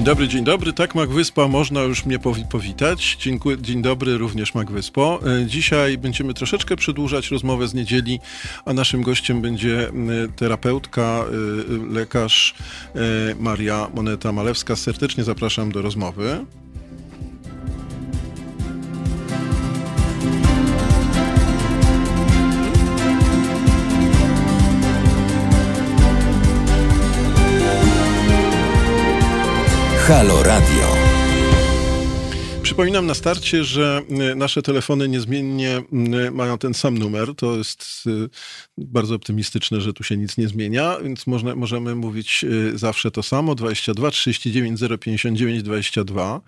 Dzień dobry, dzień dobry. Tak, Mak Wyspa, można już mnie powitać. Dziękuję, dzień dobry, również Mak Wyspo. E, dzisiaj będziemy troszeczkę przedłużać rozmowę z niedzieli, a naszym gościem będzie terapeutka, e, lekarz e, Maria Moneta-Malewska. Serdecznie zapraszam do rozmowy. Halo Radio. Przypominam na starcie, że e, nasze telefony niezmiennie mają ten sam numer. To jest e, bardzo optymistyczne, że tu się nic nie zmienia, więc można, możemy mówić zawsze to samo. 22 39 059 22.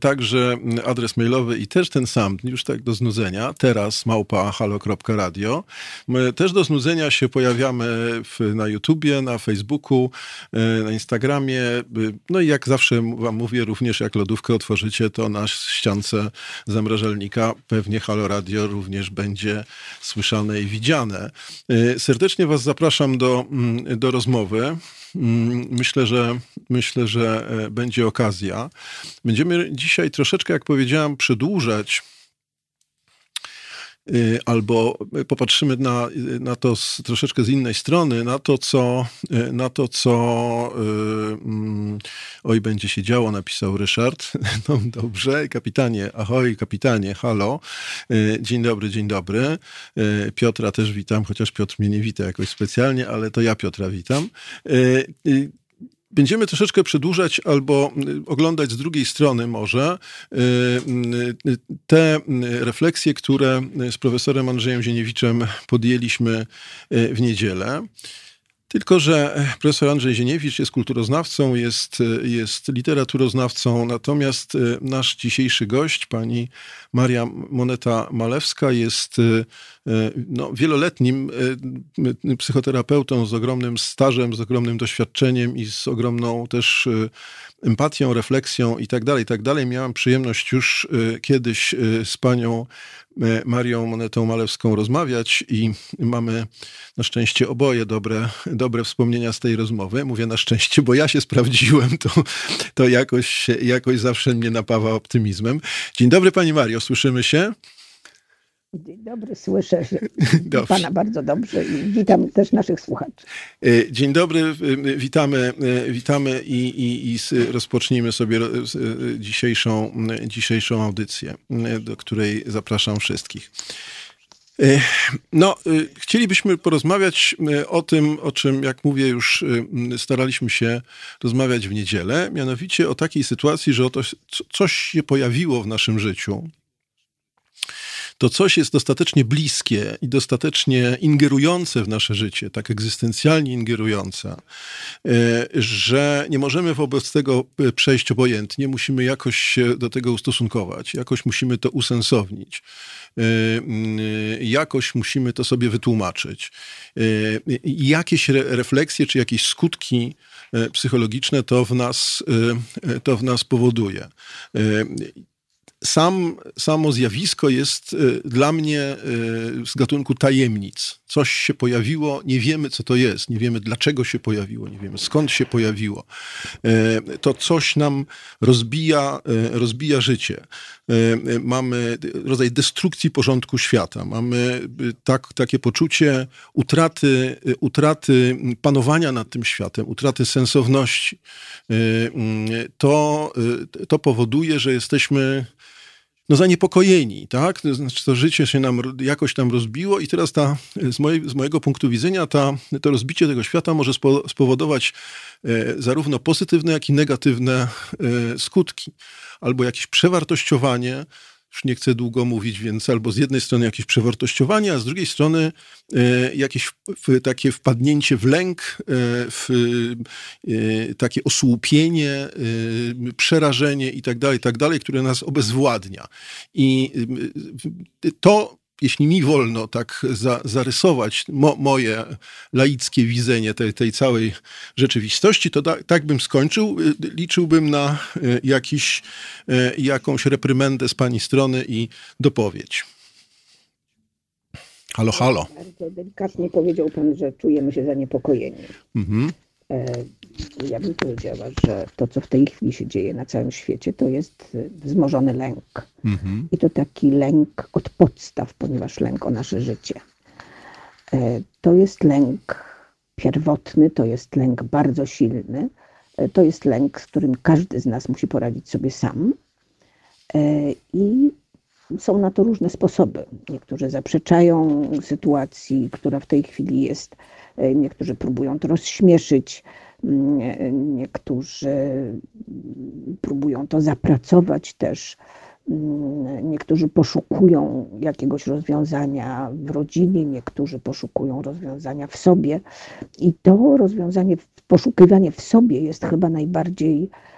Także adres mailowy i też ten sam, już tak do znudzenia. Teraz małpa halo.radio. My też do znudzenia się pojawiamy w, na YouTubie, na Facebooku, na Instagramie. No i jak zawsze wam mówię, również jak lodówkę otworzycie, to na ściance zamrażalnika pewnie Halo Radio również będzie słyszane i widziane. Y, serdecznie Was zapraszam do, mm, do rozmowy. Mm, myślę, że myślę, że e, będzie okazja. Będziemy dzisiaj troszeczkę, jak powiedziałem, przedłużać albo popatrzymy na, na to z, troszeczkę z innej strony, na to, co, y, na to, co um, oj, będzie się działo, napisał Ryszard. No dobrze, kapitanie, ahoj, kapitanie, halo. Dzień dobry, dzień dobry. Piotra też witam, chociaż Piotr mnie nie wita jakoś specjalnie, ale to ja Piotra witam. Będziemy troszeczkę przedłużać albo y, oglądać z drugiej strony może y, y, te refleksje, które z profesorem Andrzejem Ziniewiczem podjęliśmy w niedzielę. Tylko, że profesor Andrzej Zieniewicz jest kulturoznawcą, jest, jest literaturoznawcą, natomiast nasz dzisiejszy gość, pani Maria Moneta-Malewska, jest no, wieloletnim psychoterapeutą z ogromnym stażem, z ogromnym doświadczeniem i z ogromną też empatią, refleksją i tak dalej, i tak dalej. Miałam przyjemność już kiedyś z panią Marią Monetą Malewską rozmawiać i mamy na szczęście oboje dobre, dobre wspomnienia z tej rozmowy. Mówię na szczęście, bo ja się sprawdziłem, to, to jakoś, jakoś zawsze mnie napawa optymizmem. Dzień dobry Pani Mario, słyszymy się? Dzień dobry, słyszę dobrze. Pana bardzo dobrze i witam też naszych słuchaczy. E, dzień dobry, e, witamy, e, witamy i, i, i rozpocznijmy sobie dzisiejszą, dzisiejszą audycję, do której zapraszam wszystkich. No, chcielibyśmy porozmawiać o tym, o czym, jak mówię, już staraliśmy się rozmawiać w niedzielę, mianowicie o takiej sytuacji, że oto coś się pojawiło w naszym życiu, to coś jest dostatecznie bliskie i dostatecznie ingerujące w nasze życie, tak egzystencjalnie ingerujące, e, że nie możemy wobec tego e, przejść obojętnie, musimy jakoś się do tego ustosunkować, jakoś musimy to usensownić, e, jakoś musimy to sobie wytłumaczyć. Jakieś refleksje czy jakieś skutki psychologiczne to w nas, to w nas powoduje sam, samo zjawisko jest y, dla mnie y, z gatunku tajemnic. Coś się pojawiło, nie wiemy co to jest, nie wiemy dlaczego się pojawiło, nie wiemy skąd się pojawiło. Y, to coś nam rozbija, rozbija życie. Mamy rodzaj destrukcji porządku świata. Mamy tak, takie poczucie utraty, utraty panowania nad tym światem, utraty sensowności. To, to powoduje, że jesteśmy no, zaniepokojeni, tak? Znaczy, to życie się nam jakoś tam rozbiło i teraz ta, z, mojej, z mojego punktu widzenia ta, to rozbicie tego świata może spowodować e, zarówno pozytywne, jak i negatywne e, skutki. Albo jakieś przewartościowanie już nie chcę długo mówić, więc albo z jednej strony jakieś przewartościowanie, a z drugiej strony e, jakieś takie wpadnięcie w lęk, e, w e, takie osłupienie, przerażenie i tak dalej, i tak które nas obezwładnia. I to jeśli mi wolno tak za, zarysować mo, moje laickie widzenie tej, tej całej rzeczywistości, to da, tak bym skończył. Liczyłbym na e, jakiś, e, jakąś reprymendę z pani strony i dopowiedź. Halo, halo. Bardzo delikatnie powiedział pan, że czujemy się zaniepokojeni. Mhm. Ja bym powiedziała, że to, co w tej chwili się dzieje na całym świecie, to jest wzmożony lęk. Mhm. I to taki lęk od podstaw, ponieważ lęk o nasze życie. To jest lęk pierwotny, to jest lęk bardzo silny. To jest lęk, z którym każdy z nas musi poradzić sobie sam. I są na to różne sposoby. Niektórzy zaprzeczają sytuacji, która w tej chwili jest, e, niektórzy próbują to rozśmieszyć, mm, niektórzy próbują to zapracować też. Mm, niektórzy poszukują jakiegoś rozwiązania w rodzinie, niektórzy poszukują rozwiązania w sobie. I to rozwiązanie, poszukiwanie w sobie jest chyba najbardziej E,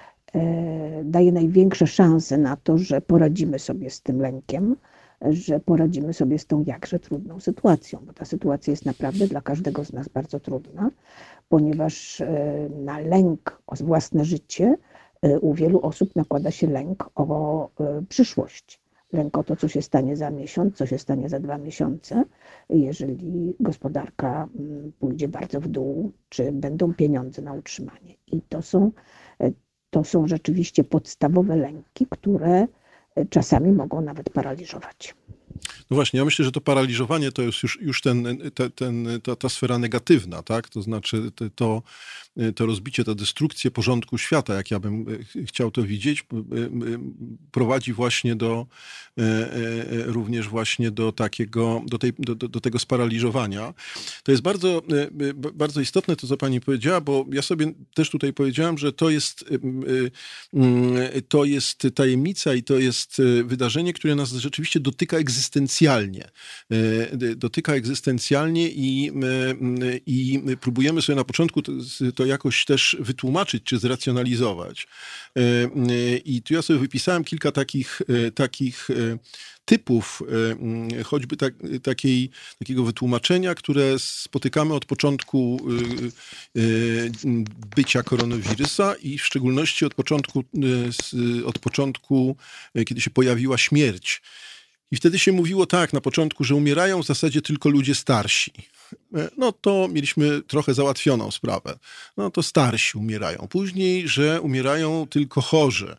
daje największe szanse na to, że poradzimy sobie z tym lękiem, że poradzimy sobie z tą jakże trudną sytuacją, bo ta sytuacja jest naprawdę dla każdego z nas bardzo trudna, ponieważ e, na lęk o własne życie e, u wielu osób nakłada się lęk o przyszłość. Lęk o to, co się stanie za miesiąc, co się stanie za dwa miesiące, jeżeli gospodarka mm, pójdzie bardzo w dół, czy będą pieniądze na utrzymanie. I to są to są rzeczywiście podstawowe lęki, które e, czasami mogą nawet paraliżować. No właśnie, ja myślę, że to paraliżowanie to jest już, już ten, te, ten, ta, ta sfera negatywna, tak? To znaczy to, to rozbicie, ta destrukcja porządku świata, jak ja bym e, chciał to widzieć, e, prowadzi właśnie do również właśnie do takiego, do, tej, do, do tego sparaliżowania. To jest bardzo, bardzo istotne to, co pani powiedziała, bo ja sobie też tutaj powiedziałem, że to jest, to jest tajemnica i to jest wydarzenie, które nas rzeczywiście dotyka egzystencjalnie. Dotyka egzystencjalnie i, i próbujemy sobie na początku to, to jakoś też wytłumaczyć czy zracjonalizować. I tu ja sobie wypisałem kilka takich, takich typów e, choćby tak, takiej, takiego wytłumaczenia, które spotykamy od początku e, e, bycia koronawirusa i w szczególności od początku, od początku kiedy się pojawiła śmierć. I wtedy się mówiło tak na początku, że umierają w zasadzie tylko ludzie starsi. No to mieliśmy trochę załatwioną sprawę. No to starsi umierają. Później, że umierają tylko chorzy.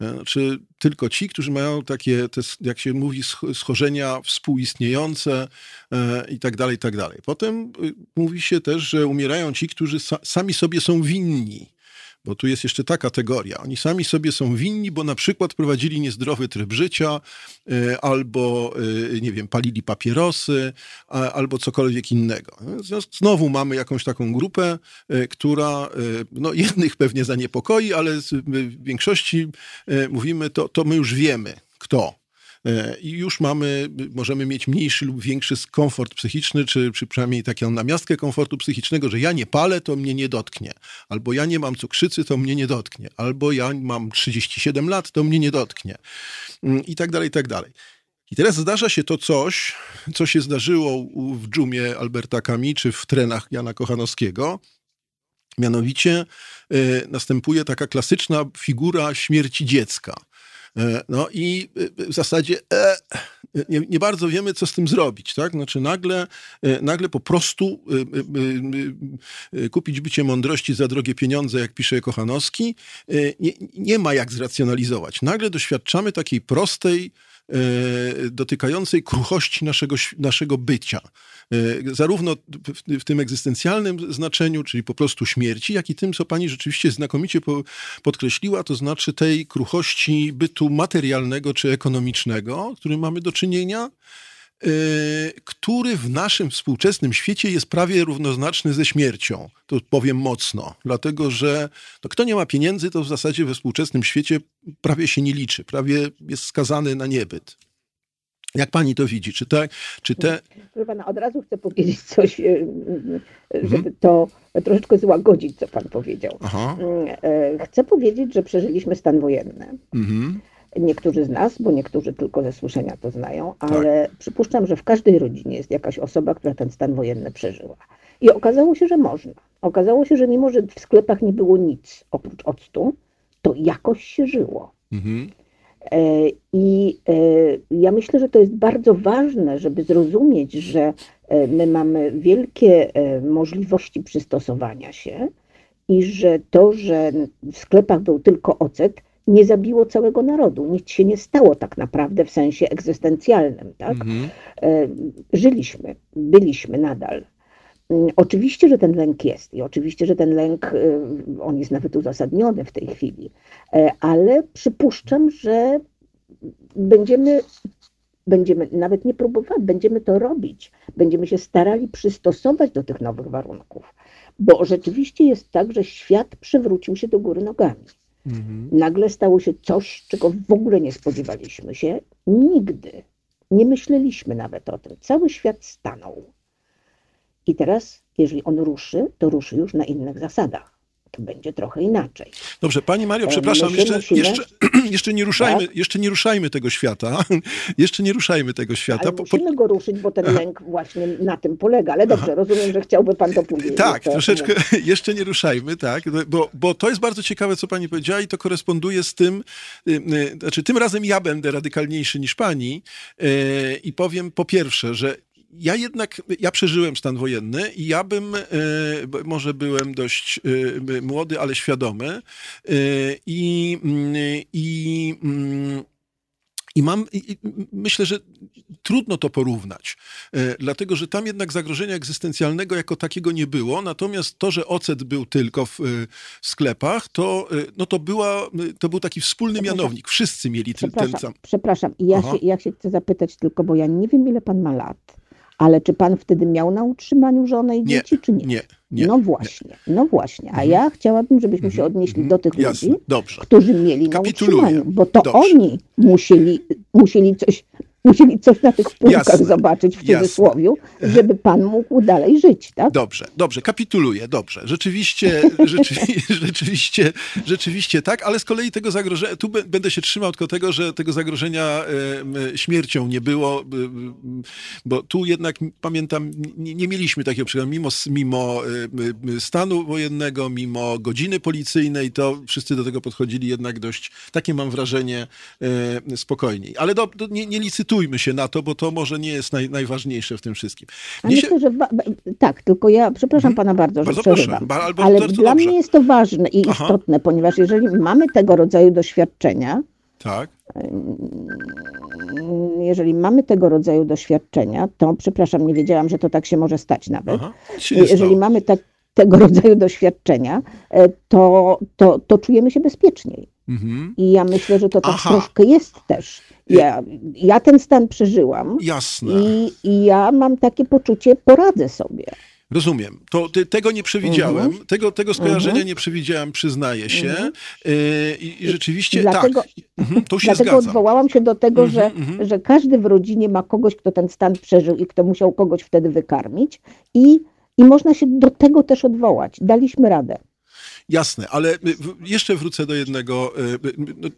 Znaczy tylko ci, którzy mają takie, te, jak się mówi, schorzenia współistniejące e, i tak dalej, i tak dalej. Potem y, mówi się też, że umierają ci, którzy sa, sami sobie są winni bo tu jest jeszcze ta kategoria. Oni sami sobie są winni, bo na przykład prowadzili niezdrowy tryb życia, e, albo, e, nie wiem, palili papierosy, albo cokolwiek innego. Znowu mamy jakąś taką grupę, e, która no, jednych pewnie zaniepokoi, ale w większości mówimy, to, to my już wiemy, kto i już mamy, możemy mieć mniejszy lub większy komfort psychiczny, czy, czy przynajmniej taką namiastkę komfortu psychicznego, że ja nie palę, to mnie nie dotknie, albo ja nie mam cukrzycy, to mnie nie dotknie, albo ja mam 37 lat, to mnie nie dotknie mm, i tak dalej, i tak dalej. I teraz zdarza się to coś, co się zdarzyło w dżumie Alberta Kami, czy w trenach Jana Kochanowskiego, Mianowicie y, następuje taka klasyczna figura śmierci dziecka. E, no i e, w zasadzie e, nie, nie, bardzo wiemy, co z tym zrobić. Tak? Znaczy nagle, e, nagle po prostu kupić bycie mądrości za drogie pieniądze, jak pisze Kochanowski, nie, nie ma jak zracjonalizować. Nagle doświadczamy takiej prostej, dotykającej kruchości naszego, naszego bycia. E, zarówno w, w, tym egzystencjalnym znaczeniu, czyli po prostu śmierci, jak i tym, co pani rzeczywiście znakomicie po, podkreśliła, to znaczy tej kruchości bytu materialnego czy ekonomicznego, którym mamy do czynienia. Y, który w naszym współczesnym świecie jest prawie równoznaczny ze śmiercią. To powiem mocno, dlatego że no, kto nie ma pieniędzy, to w zasadzie we współczesnym świecie prawie się nie liczy, prawie jest skazany na niebyt. Jak pani to widzi? Czy te. Czy te... Proszę pana, od razu chcę powiedzieć coś, y, y, żeby mhm. to troszeczkę złagodzić, co pan powiedział. Aha. Chcę powiedzieć, że przeżyliśmy stan wojenny. Mhm niektórzy z nas, bo niektórzy tylko ze słyszenia to znają, ale tak. przypuszczam, że w każdej rodzinie jest jakaś osoba, która ten stan wojenny przeżyła. I okazało się, że można. Okazało się, że mimo, że w sklepach nie było nic oprócz octu, to jakoś się żyło. Mhm. E, I e, ja myślę, że to jest bardzo ważne, żeby zrozumieć, że e, my mamy wielkie możliwości przystosowania się i że to, że w sklepach był tylko ocet, nie zabiło całego narodu. Nic się nie stało tak naprawdę w sensie egzystencjalnym. Tak? Mhm. E, żyliśmy, byliśmy nadal. Mm, oczywiście, że ten lęk jest i oczywiście, że ten lęk, e, on jest nawet uzasadniony w tej chwili, e, ale przypuszczam, że będziemy, będziemy nawet nie próbowali, będziemy to robić, będziemy się starali przystosować do tych nowych warunków, bo rzeczywiście jest tak, że świat przewrócił się do góry nogami. Mhm. Nagle stało się coś, czego w ogóle nie spodziewaliśmy się nigdy. Nie myśleliśmy nawet o tym. Cały świat stanął. I teraz, jeżeli on ruszy, to ruszy już na innych zasadach to będzie trochę inaczej. Dobrze, Pani Mario, e, przepraszam, jeszcze, musimy... jeszcze, jeszcze, nie ruszajmy, tak? jeszcze nie ruszajmy tego świata. jeszcze nie ruszajmy tego świata. Ale musimy go ruszyć, bo ten lęk właśnie na tym polega. Ale dobrze, Aha. rozumiem, że chciałby Pan to powiedzieć. Tak, troszeczkę, jeszcze nie ruszajmy, tak, bo, bo to jest bardzo ciekawe, co Pani powiedziała i to koresponduje z tym, y, y, znaczy tym razem ja będę radykalniejszy niż Pani y, i powiem po pierwsze, że ja jednak, ja przeżyłem stan wojenny i ja bym, e, może byłem dość e, młody, ale świadomy e, i, mm, i, mm, i mam, i myślę, że trudno to porównać, dlatego że tam jednak zagrożenia egzystencjalnego jako takiego nie było, natomiast to, że ocet był tylko w, w sklepach, to, no to, była, to był taki wspólny mianownik. Wszyscy mieli ten, ten sam. Przepraszam, ja się, ja się chcę zapytać tylko, bo ja nie wiem, ile pan ma lat. Ale czy pan wtedy miał na utrzymaniu żonę i dzieci, czy nie? Nie, nie. No właśnie, nie. no właśnie. A mhm. ja chciałabym, żebyśmy się mhm. odnieśli do tych Jasne. ludzi, Dobrze. którzy mieli na utrzymaniu, bo to Dobrze. oni musieli, musieli coś musieli coś na tych półkach jasne, zobaczyć w cudzysłowie, żeby pan mógł dalej żyć, tak? Dobrze, dobrze, kapituluję, dobrze. Rzeczywiście, rzeczywiście, rzeczywiście, rzeczywiście tak, ale z kolei tego zagrożenia, tu będę się trzymał tylko tego, że tego zagrożenia śmiercią nie było, bo tu jednak pamiętam, nie, nie mieliśmy takiego przykładu, mimo, mimo stanu wojennego, mimo godziny policyjnej, to wszyscy do tego podchodzili jednak dość, takie mam wrażenie, spokojniej. Ale do, do, nie, nie licytuję zdecydujmy się na to, bo to może nie jest naj, najważniejsze w tym wszystkim. Mnie myślę, się... że tak, tylko ja przepraszam hmm? pana bardzo, że bardzo przerywam, proszę, albo ale dla dobrze. mnie jest to ważne i Aha. istotne, ponieważ jeżeli mamy tego rodzaju doświadczenia, tak. Jeżeli mamy tego rodzaju doświadczenia, to przepraszam, nie wiedziałam, że to tak się może stać nawet. Aha, jeżeli mamy tak, tego rodzaju doświadczenia, e, to, to, to czujemy się bezpieczniej. Mhm. I ja myślę, że to tak Aha. troszkę jest też. Ja, ja ten stan przeżyłam. Jasne. I, I ja mam takie poczucie, poradzę sobie. Rozumiem. To ty, tego nie przewidziałem. Uh-huh. Tego, tego skojarzenia uh-huh. nie przewidziałem, przyznaję się. Uh-huh. I, I, rzeczywiście dlatego, tak. Mhm, to się dlatego zgadzam. odwołałam się do tego, że, że każdy w rodzinie ma kogoś, kto ten stan przeżył i kto musiał kogoś wtedy wykarmić. I, I można się do tego też odwołać. Daliśmy radę. Jasne, ale jeszcze wrócę do jednego. Y, y, no,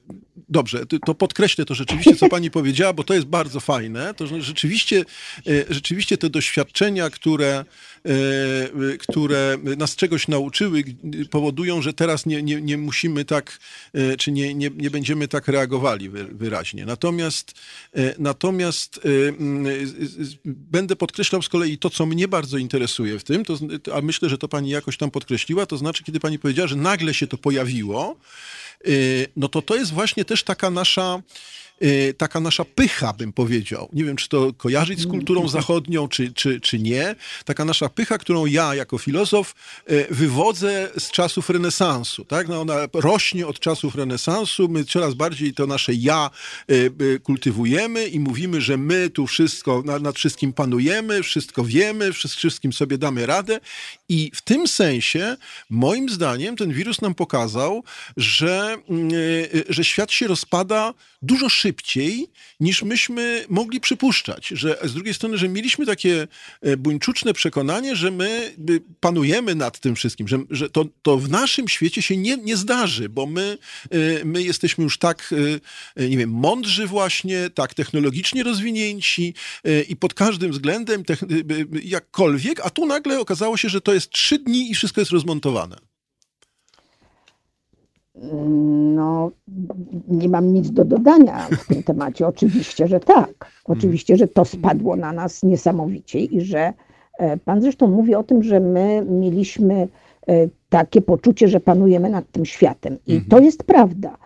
dobrze, to podkreślę to rzeczywiście, co pani powiedziała, bo to jest bardzo fajne. To rzeczywiście, y, rzeczywiście te doświadczenia, które które nas czegoś nauczyły, powodują, że teraz nie, nie, nie musimy tak, e, czy nie, nie, nie będziemy tak reagowali wyraźnie. Natomiast, e, natomiast będę podkreślał z kolei to, co mnie bardzo interesuje w tym, to, a myślę, że to pani jakoś tam podkreśliła, to znaczy, kiedy pani powiedziała, że nagle się to pojawiło, no to to jest właśnie też taka nasza taka nasza pycha, bym powiedział. Nie wiem, czy to kojarzyć z kulturą zachodnią, czy, czy, czy nie. Taka nasza pycha, którą ja jako filozof y, wywodzę z czasów renesansu. Tak? No ona rośnie od czasów renesansu. My coraz bardziej to nasze ja y, kultywujemy i mówimy, że my tu wszystko, nad wszystkim panujemy, wszystko wiemy, wszystkim sobie damy radę. I w tym sensie, moim zdaniem, ten wirus nam pokazał, że, że świat się rozpada dużo szybciej niż myśmy mogli przypuszczać. Że z drugiej strony, że mieliśmy takie e, buńczuczne przekonanie, że my panujemy nad tym wszystkim, że, że to, to w naszym świecie się nie, nie zdarzy, bo my, e, my jesteśmy już tak, e, nie wiem, mądrzy właśnie, tak technologicznie rozwinięci i pod każdym względem jakkolwiek, a tu nagle okazało się, że to jest trzy dni i wszystko jest rozmontowane. No, nie mam nic do dodania w tym temacie. Oczywiście, że tak. Oczywiście, że to spadło na nas niesamowicie i że e, pan zresztą mówi o tym, że my mieliśmy e, takie poczucie, że panujemy nad tym światem. I mhm. to jest prawda.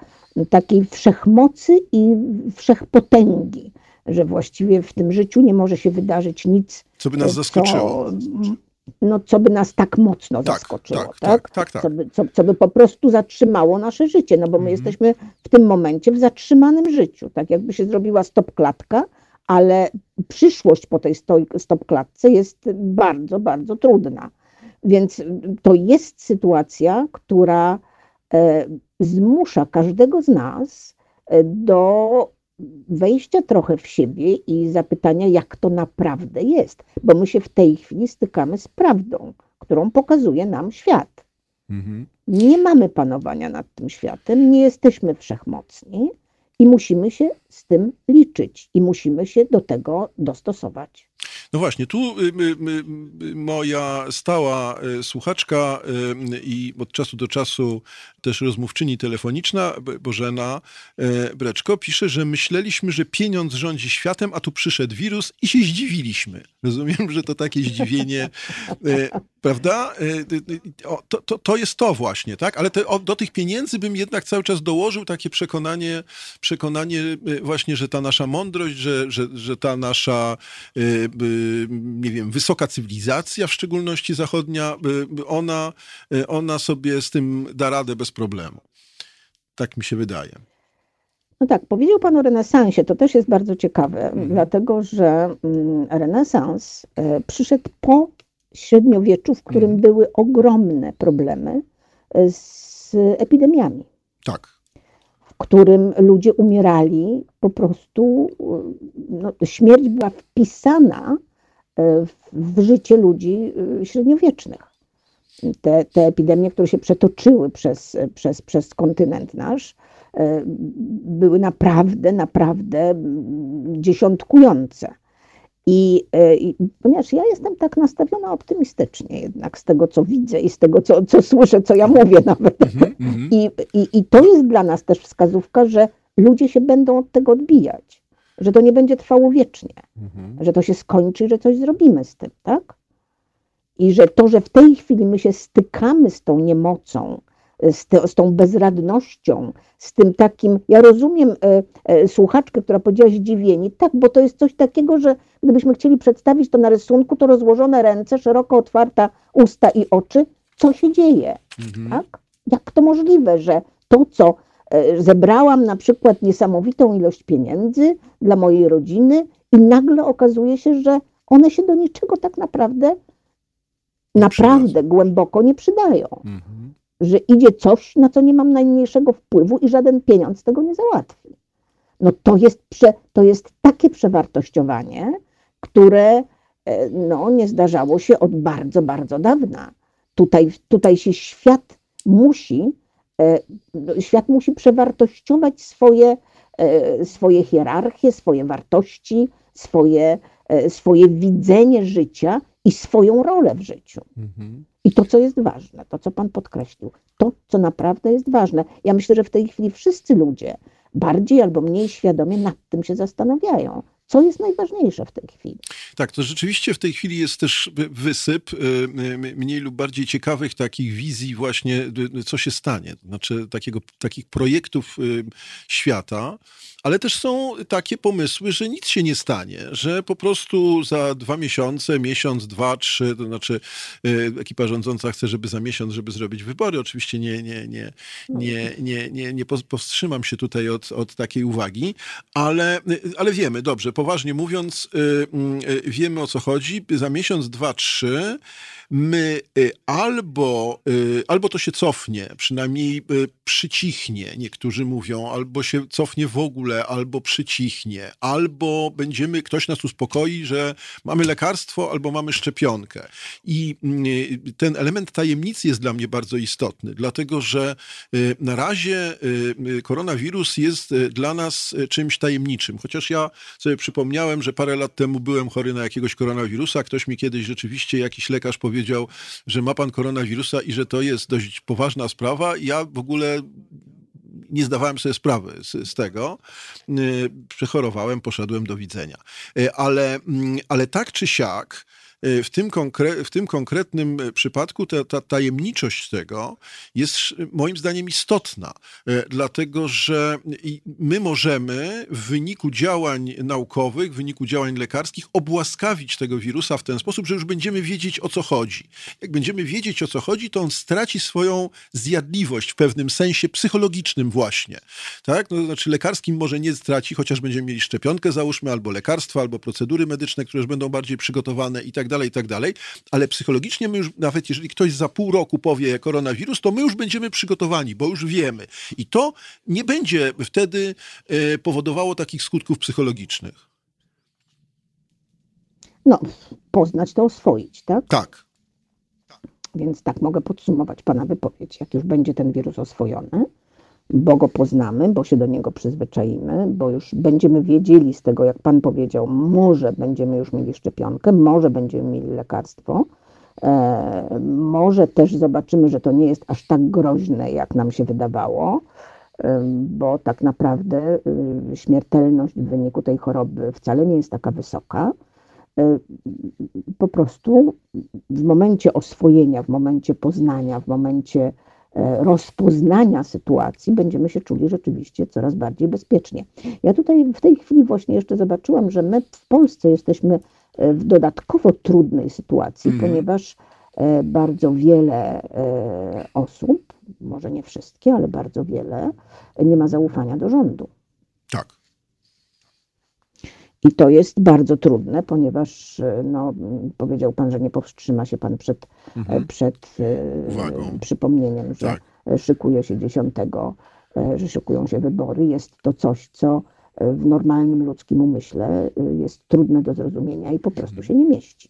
Takiej wszechmocy i wszechpotęgi, że właściwie w tym życiu nie może się wydarzyć nic. Co by nas zaskoczyło. Co, no, co by nas tak mocno tak, zaskoczyło, tak? tak? tak, tak co, by, co, co, by po prostu zatrzymało nasze życie, no bo my mhm. jesteśmy w tym momencie w zatrzymanym życiu, tak jakby się zrobiła stop klatka, ale przyszłość po tej stop klatce jest bardzo, bardzo trudna. Więc to jest sytuacja, która e, zmusza każdego z nas e, do wejścia trochę w siebie i zapytania, jak to naprawdę jest, bo my się w tej chwili stykamy z prawdą, którą pokazuje nam świat. Mhm. Nie mamy panowania nad tym światem, nie jesteśmy wszechmocni i musimy się z tym liczyć i musimy się do tego dostosować. No właśnie, tu y, y, y, moja stała słuchaczka i od czasu do czasu też rozmówczyni telefoniczna, Bożena Breczko, pisze, że myśleliśmy, że pieniądz rządzi światem, a tu przyszedł wirus i się zdziwiliśmy. Rozumiem, że to takie zdziwienie, prawda? To, to, to jest to właśnie, tak? Ale te, do tych pieniędzy bym jednak cały czas dołożył takie przekonanie, przekonanie właśnie, że ta nasza mądrość, że, że, że ta nasza nie wiem, wysoka cywilizacja, w szczególności zachodnia, ona, ona sobie z tym da radę bez problemu. Tak mi się wydaje. No tak, powiedział Pan o renesansie, to też jest bardzo ciekawe, mhm. dlatego że mm, renesans przyszedł po średniowieczu, w którym mhm. były ogromne problemy e, z epidemiami. Tak którym ludzie umierali, po prostu no, śmierć była wpisana e, w życie ludzi e, średniowiecznych. Te, te epidemie, które się przetoczyły przez, przez, przez kontynent nasz, e, były naprawdę, naprawdę dziesiątkujące. I, e, I, ponieważ ja jestem tak nastawiona optymistycznie jednak z tego, co widzę i z tego, co, co słyszę, co ja mówię nawet. Mm -hmm. I, i, I to jest dla nas też wskazówka, że ludzie się będą od tego odbijać, że to nie będzie trwało wiecznie, mm -hmm. że to się skończy, że coś zrobimy z tym, tak? I że to, że w tej chwili my się stykamy z tą niemocą, z, te, z tą bezradnością, z tym takim, ja rozumiem e, e, słuchaczkę, która powiedziała zdziwieni, tak, bo to jest coś takiego, że gdybyśmy chcieli przedstawić to na rysunku, to rozłożone ręce, szeroko otwarta usta i oczy, co się dzieje, mhm. tak? Jak to możliwe, że to, co e, zebrałam na przykład niesamowitą ilość pieniędzy dla mojej rodziny i nagle okazuje się, że one się do niczego tak naprawdę naprawdę głęboko nie przydają. Mhm że idzie coś, na co nie mam najmniejszego wpływu i żaden pieniądz tego nie załatwi. No to jest, prze, to jest takie przewartościowanie, które e, no, nie zdarzało się od bardzo, bardzo dawna. Tutaj, tutaj się świat musi, e, świat musi przewartościować swoje, e, swoje hierarchie, swoje wartości, swoje, swoje widzenie życia i swoją rolę w życiu. Mhm. I to, co jest ważne, to, co Pan podkreślił, to, co naprawdę jest ważne. Ja myślę, że w tej chwili wszyscy ludzie bardziej albo mniej świadomie nad tym się zastanawiają. Co jest najważniejsze w tej chwili? Tak, to rzeczywiście w tej chwili jest też wysyp y, y, mniej lub bardziej ciekawych takich wizji właśnie, y, co się stanie. Znaczy takiego, takich projektów świata, ale też są takie pomysły, że nic się nie stanie, że po prostu za dwa miesiące, miesiąc, dwa, trzy, to znaczy ekipa rządząca chce, żeby za miesiąc, żeby zrobić wybory. Oczywiście nie, nie, nie, nie, nie, nie, nie powstrzymam się tutaj od, od takiej uwagi, ale, ale wiemy, dobrze, poważnie mówiąc, y, mm, y, wiemy o co chodzi. Za miesiąc, dwa, trzy my y, albo, albo to się cofnie, przynajmniej przycichnie, niektórzy mówią, albo się cofnie w ogóle, albo przycichnie, albo będziemy, ktoś nas uspokoi, że mamy lekarstwo, albo mamy szczepionkę. I ten element tajemnicy jest dla mnie bardzo istotny, dlatego że na razie koronawirus jest dla nas czymś tajemniczym, chociaż ja sobie przypomniałem, że parę lat temu byłem chory na jakiegoś koronawirusa. Ktoś mi kiedyś rzeczywiście, jakiś lekarz powiedział, że ma pan koronawirusa i że to jest dość poważna sprawa. Ja w ogóle nie zdawałem sobie sprawy z, z, tego. Y, przechorowałem, poszedłem do widzenia. Y, ale, mm, ale tak czy siak, w tym, konkre w tym konkretnym przypadku ta, ta tajemniczość tego jest moim zdaniem istotna, dlatego że my możemy w wyniku działań naukowych, w wyniku działań lekarskich obłaskawić tego wirusa w ten sposób, że już będziemy wiedzieć o co chodzi. Jak będziemy wiedzieć o co chodzi, to on straci swoją zjadliwość w pewnym sensie psychologicznym właśnie. Tak? No, to znaczy lekarskim może nie straci, chociaż będziemy mieli szczepionkę załóżmy, albo lekarstwa, albo procedury medyczne, które już będą bardziej przygotowane i tak dalej, i tak dalej, ale psychologicznie my już, nawet jeżeli ktoś za pół roku powie koronawirus, to my już będziemy przygotowani, bo już wiemy. I to nie będzie wtedy e, powodowało takich skutków psychologicznych. No, poznać to oswoić, tak? Tak. Więc tak mogę podsumować Pana wypowiedź. Jak już będzie ten wirus oswojony, bo go poznamy, bo się do niego przyzwyczaimy, bo już będziemy wiedzieli z tego, jak Pan powiedział, może będziemy już mieli szczepionkę, może będziemy mieli lekarstwo, e, może też zobaczymy, że to nie jest aż tak groźne, jak nam się wydawało, e, bo tak naprawdę e, śmiertelność w wyniku tej choroby wcale nie jest taka wysoka. E, po prostu w momencie oswojenia, w momencie poznania, w momencie rozpoznania sytuacji będziemy się czuli rzeczywiście coraz bardziej bezpiecznie. Ja tutaj w tej chwili właśnie jeszcze zobaczyłam, że my w Polsce jesteśmy e, w dodatkowo trudnej sytuacji, mm. ponieważ bardzo wiele osób, może nie wszystkie, ale bardzo wiele, nie ma zaufania do rządu. Tak. I to jest bardzo trudne, ponieważ e, no, powiedział Pan, że nie powstrzyma się Pan przed, mhm. E, przed e, Uwagą. przypomnieniem, że tak. szykuje się dziesiątego, że szykują się wybory. Jest to coś, co w normalnym ludzkim umyśle jest trudne do zrozumienia i po prostu mhm. się nie mieści,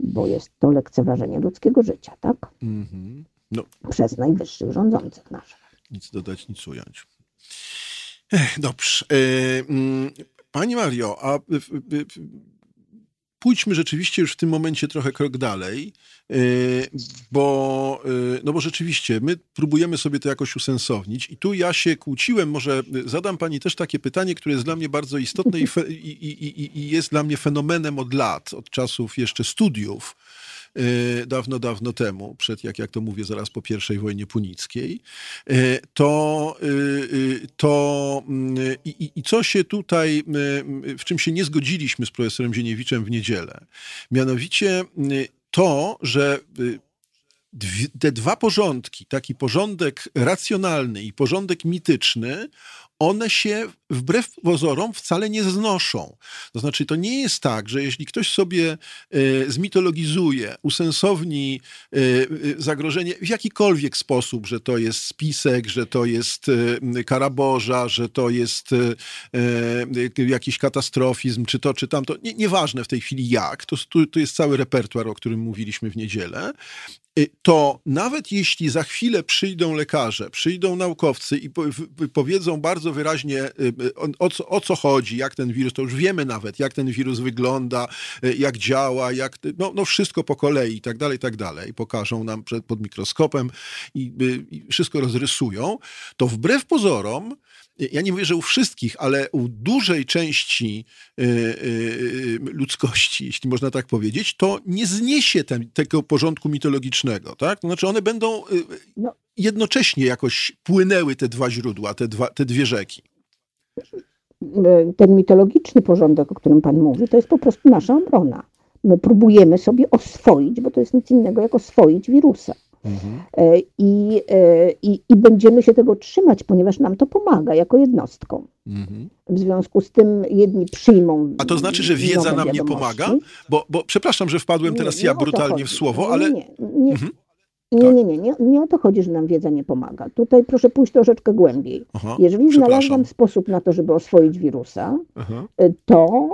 bo jest to lekceważenie ludzkiego życia, tak? Mhm. No. Przez najwyższych rządzących naszych. Nic dodać, nic ująć. Dobrze. Pani Mario, a pójdźmy rzeczywiście już w tym momencie trochę krok dalej, y, bo, y, no bo rzeczywiście my próbujemy sobie to jakoś usensownić i tu ja się kłóciłem, może zadam pani też takie pytanie, które jest dla mnie bardzo istotne i, i, i, i jest dla mnie fenomenem od lat, od czasów jeszcze studiów. Y, dawno, dawno temu, przed, jak, jak to mówię, zaraz po I wojnie punickiej, y, to, y, to mm, i, i co się tutaj, w czym się nie zgodziliśmy z profesorem Ziniewiczem w niedzielę, mianowicie to, że te dwa porządki, taki porządek racjonalny i porządek mityczny, one się wbrew pozorom wcale nie znoszą. To znaczy, to nie jest tak, że jeśli ktoś sobie e, zmitologizuje, usensowni e, zagrożenie w jakikolwiek sposób, że to jest spisek, że to jest karaboża, że to jest jakiś katastrofizm, czy to, czy tamto, nie, nieważne w tej chwili jak, to, to jest cały repertuar, o którym mówiliśmy w niedzielę, to nawet jeśli za chwilę przyjdą lekarze, przyjdą naukowcy i powiedzą bardzo wyraźnie, y, y, o co, o co chodzi, jak ten wirus, to już wiemy nawet, jak ten wirus wygląda, y, jak działa, jak, no, no wszystko po kolei i tak dalej, i tak dalej. Pokażą nam przed, pod mikroskopem i, i wszystko rozrysują, to wbrew pozorom ja nie mówię, że u wszystkich, ale u dużej części y, y, ludzkości, jeśli można tak powiedzieć, to nie zniesie ten, tego porządku mitologicznego. Tak? To znaczy one będą y, no. jednocześnie jakoś płynęły te dwa źródła, te, dwa, te dwie rzeki. Ten mitologiczny porządek, o którym Pan mówi, to jest po prostu nasza obrona. My próbujemy sobie oswoić, bo to jest nic innego jak oswoić wirusa. Mhm. E, I, e, i, I będziemy się tego trzymać, ponieważ nam to pomaga jako jednostkom. Mhm. W związku z tym jedni przyjmą. A to znaczy, że wiedza nam nie pomaga? Bo, bo przepraszam, że wpadłem teraz nie, nie ja brutalnie w słowo, ale. Nie, nie, mhm. Nie, tak. nie, nie, nie, nie o to chodzi, że nam wiedza nie pomaga. Tutaj proszę pójść troszeczkę głębiej. Aha, Jeżeli znalazłam sposób na to, żeby oswoić wirusa, Aha. to,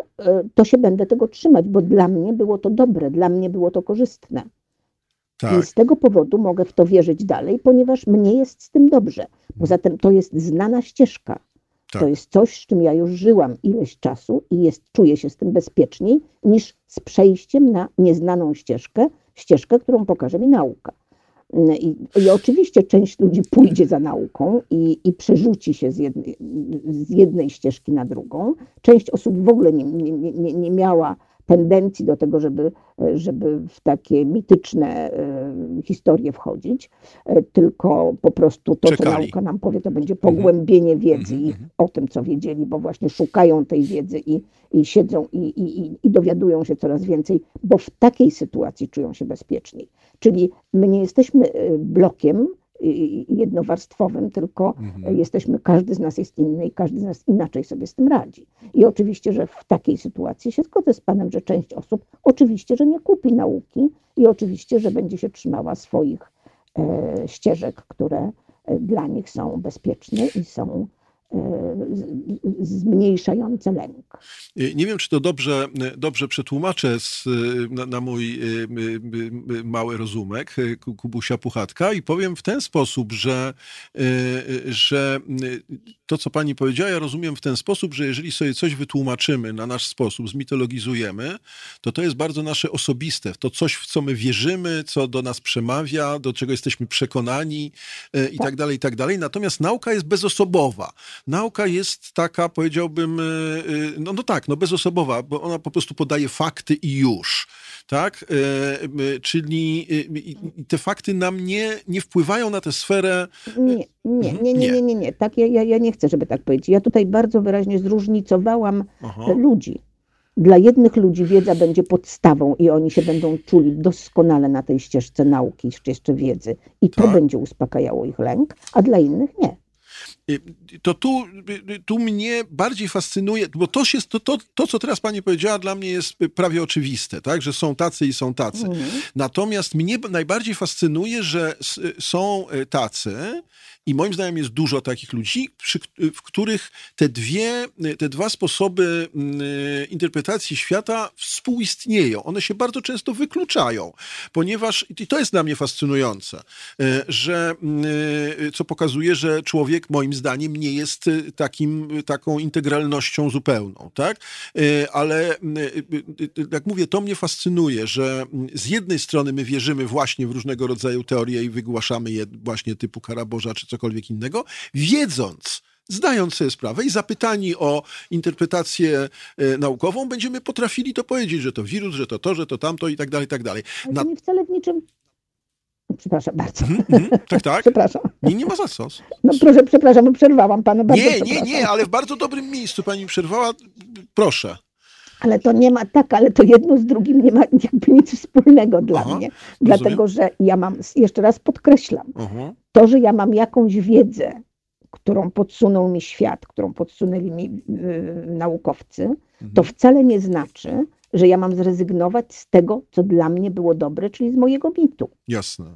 to się będę tego trzymać, bo dla mnie było to dobre, dla mnie było to korzystne. Tak. I z tego powodu mogę w to wierzyć dalej, ponieważ mnie jest z tym dobrze. Poza tym to jest znana ścieżka. Tak. To jest coś, z czym ja już żyłam ileś czasu i jest, czuję się z tym bezpieczniej niż z przejściem na nieznaną ścieżkę, ścieżkę, którą pokaże mi nauka. I, I, oczywiście część ludzi pójdzie za nauką i, i przerzuci się z jednej, z jednej ścieżki na drugą. Część osób w ogóle nie, nie, nie, nie miała tendencji do tego, żeby, żeby w takie mityczne historie wchodzić, tylko po prostu to, Czekali. co nauka nam powie, to będzie mhm. pogłębienie wiedzy mm -hmm. o tym, co wiedzieli, bo właśnie szukają tej wiedzy i, i siedzą i, i, i dowiadują się coraz więcej, bo w takiej sytuacji czują się bezpieczniej. Czyli my nie jesteśmy blokiem, jednowarstwowym, tylko mhm. jesteśmy, każdy z nas jest inny i każdy z nas inaczej sobie z tym radzi. I oczywiście, że w takiej sytuacji się zgodzę z Panem, że część osób oczywiście, że nie kupi nauki i oczywiście, że będzie się trzymała swoich e, ścieżek, które e, dla nich są bezpieczne i są zmniejszające lęk. Nie wiem, czy to dobrze, dobrze przetłumaczę z, na, na, mój y, y, y, mały rozumek Kubusia Puchatka i powiem w ten sposób, że, że to, co pani powiedziała, ja rozumiem w ten sposób, że jeżeli sobie coś wytłumaczymy na nasz sposób, zmitologizujemy, to to jest bardzo nasze osobiste, to coś, w co my wierzymy, co do nas przemawia, do czego jesteśmy przekonani i tak, tak dalej, i tak dalej. Natomiast nauka jest bezosobowa nauka jest taka, powiedziałbym, e, e, no, no tak, no bezosobowa, bo ona po prostu podaje fakty i już. Tak? E, czyli te fakty nam nie, nie wpływają na tę sferę. Nie, nie, nie, nie, nie, nie. nie. Tak, ja, ja nie chcę, żeby tak powiedzieć. Ja tutaj bardzo wyraźnie zróżnicowałam Aha. ludzi. Dla jednych ludzi wiedza będzie podstawą i oni się będą czuli doskonale na tej ścieżce nauki, ścieżce wiedzy i to tak. będzie uspokajało ich lęk, a dla innych nie. Y, to tu, y, tu mnie bardziej fascynuje, bo to, się, to, to, to, co teraz pani powiedziała, dla mnie jest prawie oczywiste, tak? że są tacy i są tacy. Mhm. Natomiast mnie najbardziej fascynuje, że są y, tacy, i moim zdaniem jest dużo takich ludzi, przy, w których te, dwie, te dwa sposoby mm, interpretacji świata współistnieją. One się bardzo często wykluczają, ponieważ, i to jest dla mnie fascynujące, e, że, mm, e, co pokazuje, że człowiek moim zdaniem nie jest e, takim, taką integralnością zupełną, tak? Ale mm, jak mówię, to mnie fascynuje, że z jednej strony my wierzymy właśnie w różnego rodzaju teorie i wygłaszamy je właśnie typu Karaboża czy cokolwiek innego, wiedząc, zdając sobie sprawę i zapytani o interpretację e, naukową, będziemy potrafili to powiedzieć, że to wirus, że to to, że to tamto i tak dalej, i tak dalej. Ale nie wcale w niczym Przepraszam bardzo. Mm, mm, tak, tak. przepraszam. Nie, nie ma za co. No proszę, przepraszam, przerwałam panu bardzo. Nie, nie, nie, ale w bardzo dobrym miejscu pani przerwała. Proszę. Ale to nie ma tak, ale to jedno z drugim nie ma jakby nic wspólnego dla Aha, mnie. Rozumiem. Dlatego, że ja mam, jeszcze raz podkreślam, Aha. To, że ja mam jakąś wiedzę, którą podsunął mi świat, którą podsunęli mi yy, naukowcy, mhm. to wcale nie znaczy, że ja mam zrezygnować z tego, co dla mnie było dobre, czyli z mojego mitu. Jasne.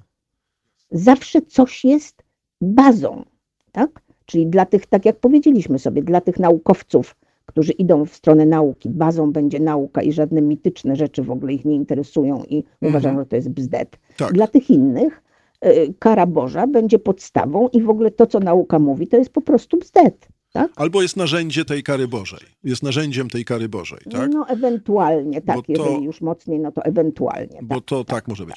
Zawsze coś jest bazą, tak? Czyli dla tych, tak jak powiedzieliśmy sobie, dla tych naukowców, którzy idą w stronę nauki, bazą będzie nauka i żadne mityczne rzeczy w ogóle ich nie interesują i mhm. uważają, że to jest bzdet. Tak. Dla tych innych Y, kara Boża będzie podstawą i w ogóle to, co nauka mówi, to jest po prostu bzdet. Tak? Albo jest narzędzie tej kary Bożej. Jest narzędziem tej kary Bożej, tak? No ewentualnie, tak, jeżeli już mocniej, no to ewentualnie. Bo tak, to tak. tak. może być.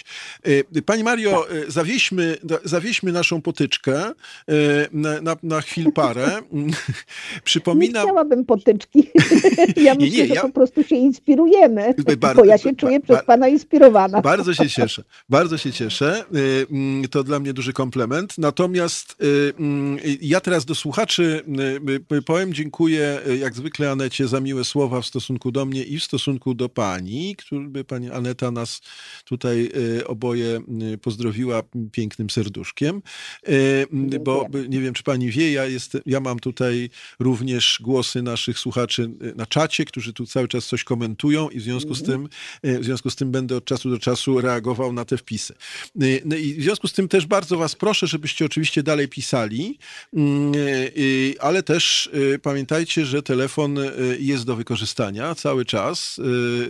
Y, pani Mario, tak. Y, zawieźmy, zawieźmy naszą potyczkę na, na, na chwil parę. Przypominam... Nie chciałabym potyczki. ja myślę, nie, nie, ja... że po prostu się inspirujemy, bardzo, bo ja się czuję przez pana inspirowana. Bardzo się cieszę. Bardzo się cieszę. Mm, to dla mnie duży komplement. Natomiast mm, ja teraz do słuchaczy powiem dziękuję e, jak zwykle Anecie za miłe słowa w stosunku do mnie i w stosunku do pani, który pani Aneta nas tutaj e, oboje pozdrowiła pięknym serduszkiem, bo nie wiem, czy pani wie, ja, jest, ja mam tutaj również głosy naszych słuchaczy na czacie, którzy tu cały czas coś komentują i w związku z tym, w związku z tym będę od czasu do czasu reagował na te wpisy. No i w związku z tym też bardzo was proszę, żebyście oczywiście dalej pisali, ale też y, pamiętajcie, że telefon y, jest do wykorzystania cały czas.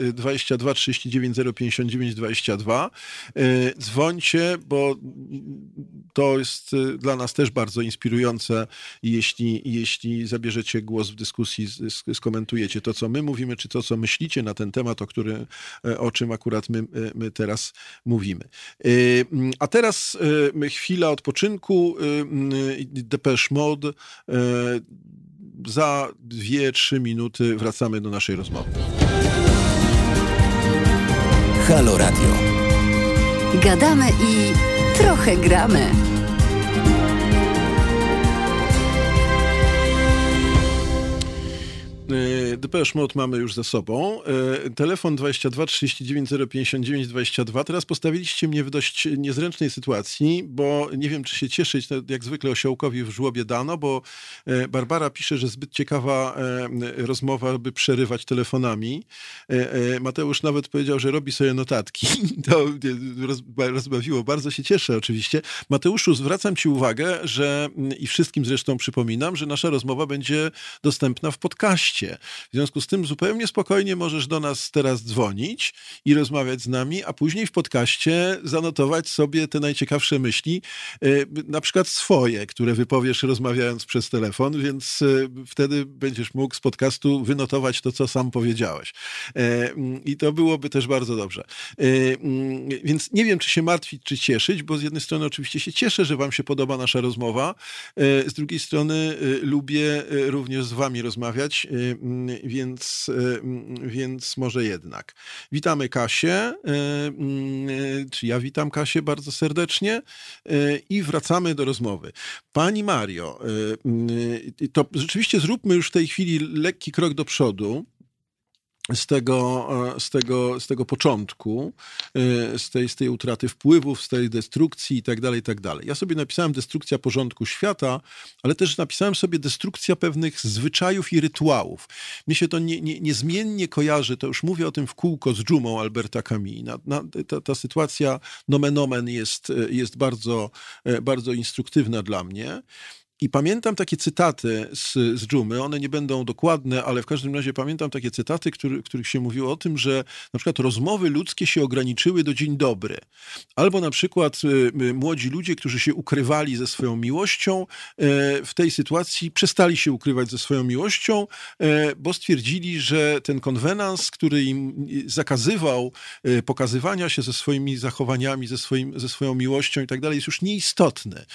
Y, 22 39 059 22. Y, dzwońcie, bo to jest y, dla nas też bardzo inspirujące, jeśli, jeśli zabierzecie głos w dyskusji, skomentujecie to, co my mówimy, czy to, co myślicie na ten temat, o, który, y, o czym akurat my, my teraz mówimy. A teraz chwila odpoczynku. Depeche Mode za 2-3 minuty wracamy do naszej rozmowy. Halo Radio. Gadamy i trochę gramy. Depeche Mode mamy już za sobą. E, telefon 22 39 059 22. Teraz postawiliście mnie w dość niezręcznej sytuacji, bo nie wiem, czy się cieszyć, jak zwykle osiołkowi w żłobie dano, bo e, Barbara pisze, że zbyt ciekawa rozmowa, by przerywać telefonami. Mateusz nawet powiedział, że robi sobie notatki. To rozbawiło. Bardzo się cieszę oczywiście. Mateuszu, zwracam ci uwagę, że i wszystkim zresztą przypominam, że nasza rozmowa będzie dostępna w podcaście w związku z tym zupełnie spokojnie możesz do nas teraz dzwonić i rozmawiać z nami, a później w podcaście zanotować sobie te najciekawsze myśli, e, na przykład swoje, które wypowiesz rozmawiając przez telefon, więc e, wtedy będziesz mógł z podcastu wynotować to, co sam powiedziałeś. E, mm, I to byłoby też bardzo dobrze. Mm, więc nie wiem, czy się martwić, czy cieszyć, bo z jednej strony oczywiście się cieszę, że wam się podoba nasza rozmowa, z drugiej strony lubię również z wami rozmawiać Mm, więc, e, mm, więc może jednak. Witamy Kasię, e, mm, czy ja witam Kasię bardzo serdecznie e, i wracamy do rozmowy. Pani Mario, to rzeczywiście zróbmy już w tej chwili lekki krok do przodu z tego, e, z tego, z tego początku, e, z tej, z tej utraty wpływów, z tej destrukcji i tak dalej, tak dalej. Ja sobie napisałem destrukcja porządku świata, ale też napisałem sobie destrukcja pewnych zwyczajów i rytuałów. Mnie się to nie, nie, niezmiennie kojarzy, to już mówię o tym w kółko z dżumą Alberta Camus. Na, na, ta, ta sytuacja nomen omen jest, e, jest bardzo, bardzo instruktywna dla mnie. I pamiętam takie cytaty z, z Dżumy, one nie będą dokładne, ale w każdym razie pamiętam takie cytaty, który, których się mówiło o tym, że na przykład rozmowy ludzkie się ograniczyły do dzień dobry. Albo na przykład y, y, młodzi ludzie, którzy się ukrywali ze swoją miłością, y, w tej sytuacji przestali się ukrywać ze swoją miłością, bo stwierdzili, że ten konwenans, który im zakazywał pokazywania się ze swoimi zachowaniami, ze, swoim, ze swoją miłością i tak dalej, jest już nieistotny.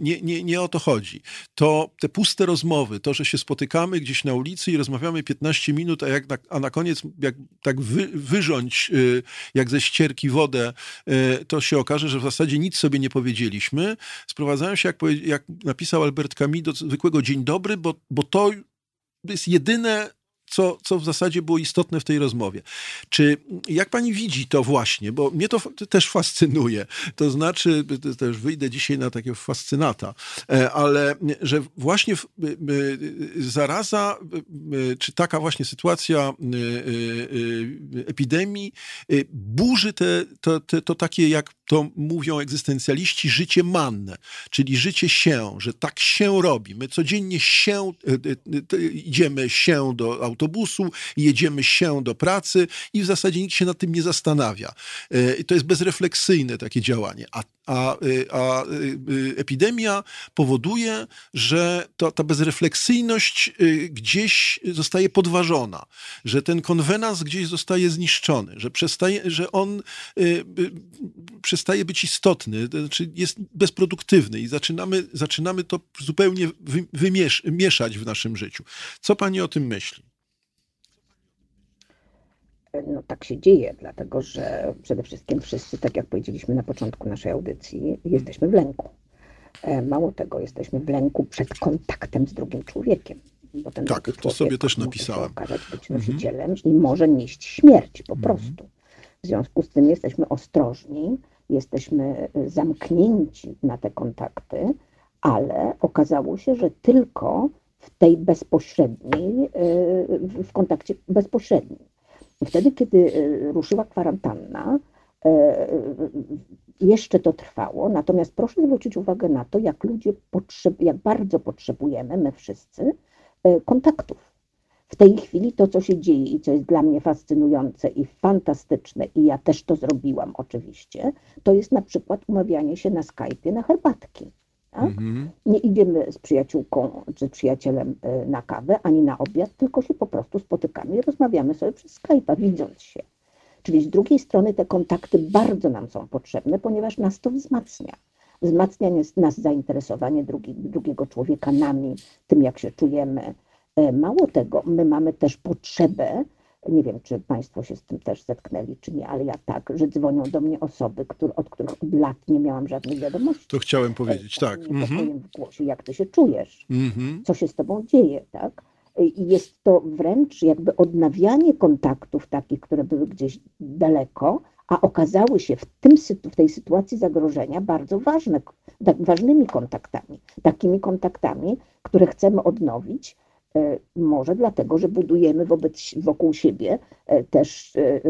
Nie, nie, nie o to chodzi to te puste rozmowy, to, że się spotykamy gdzieś na ulicy i rozmawiamy 15 minut, a, jak na, a na koniec jak tak wy, wyrząć y, jak ze ścierki wodę, y, to się okaże, że w zasadzie nic sobie nie powiedzieliśmy, sprowadzają się, jak, jak napisał Albert Camus, do zwykłego dzień dobry, bo, bo to jest jedyne co, co w zasadzie było istotne w tej rozmowie. Czy jak pani widzi to właśnie, bo mnie to też fascynuje, to znaczy, też wyjdę dzisiaj na takiego fascynata, e, ale że właśnie zaraza, czy taka właśnie sytuacja e, e, epidemii burzy te, to, to, to takie, jak to mówią egzystencjaliści, życie manne, czyli życie się, że tak się robi. My codziennie się, idziemy się do autobusu, jedziemy się do pracy i w zasadzie nikt się nad tym nie zastanawia. E, to jest bezrefleksyjne takie działanie. A a, y, a y, y, epidemia powoduje, że to, ta bezrefleksyjność gdzieś zostaje podważona, że ten konwenans gdzieś zostaje zniszczony, że, przestaje, że on przestaje być istotny, znaczy jest bezproduktywny i zaczynamy, zaczynamy to zupełnie wymieszać w naszym życiu. Co pani o tym myśli? No tak się dzieje, dlatego że przede wszystkim wszyscy, tak jak powiedzieliśmy na początku naszej audycji, jesteśmy w lęku. E, mało tego, jesteśmy w lęku przed kontaktem z drugim człowiekiem. Bo ten tak, to sobie też napisałem. Może okazać być mhm. nosicielem i może nieść śmierć po -hmm. prostu. W związku z tym jesteśmy ostrożni, jesteśmy zamknięci na te kontakty, ale okazało się, że tylko w tej bezpośredniej, e, w kontakcie bezpośrednim. Wtedy, kiedy e, ruszyła kwarantanna, e, jeszcze to trwało, natomiast proszę zwrócić uwagę na to, jak ludzie potrzeb, jak bardzo potrzebujemy, my wszyscy, e, kontaktów. W tej chwili to, co się dzieje i co jest dla mnie fascynujące i fantastyczne, i ja też to zrobiłam oczywiście, to jest na przykład umawianie się na Skype'ie na herbatki. Tak? Nie idziemy z przyjaciółką czy przyjacielem e, na kawę ani na obiad, tylko się po prostu spotykamy i rozmawiamy sobie przez Skype'a, widząc się. Czyli z drugiej strony te kontakty bardzo nam są potrzebne, ponieważ nas to wzmacnia. Wzmacnia nas zainteresowanie drugi, drugiego człowieka nami, tym jak się czujemy. E, mało tego, my mamy też potrzebę nie wiem, czy Państwo się z tym też zetknęli, czy nie, ale ja tak, że dzwonią do mnie osoby, które, od których od lat nie miałam żadnych wiadomości. To chciałem powiedzieć, tak. Mhm. w głosie, jak ty się czujesz, mhm. co się z tobą dzieje, tak? I jest to wręcz jakby odnawianie kontaktów takich, które były gdzieś daleko, a okazały się w, tym, w tej sytuacji zagrożenia bardzo ważne, tak, ważnymi kontaktami. Takimi kontaktami, które chcemy odnowić, może dlatego, że budujemy wobec, wokół siebie e, też e,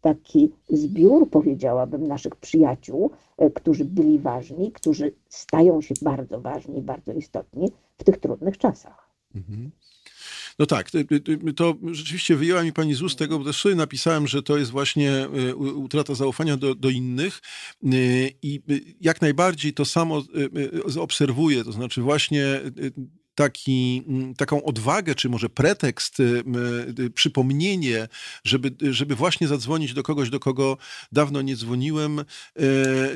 taki zbiór, powiedziałabym, naszych przyjaciół, którzy byli ważni, którzy stają się bardzo ważni, bardzo istotni w tych trudnych czasach. Mhm. No tak, to rzeczywiście wyjęła mi pani z ust tego, bo też napisałem, że to jest właśnie e, utrata zaufania do, do innych e, i jak najbardziej to samo e, obserwuję, to znaczy właśnie taki, mm, taką odwagę, czy może pretekst, y, y, przypomnienie, żeby, żeby właśnie zadzwonić do kogoś, do kogo dawno nie dzwoniłem, y,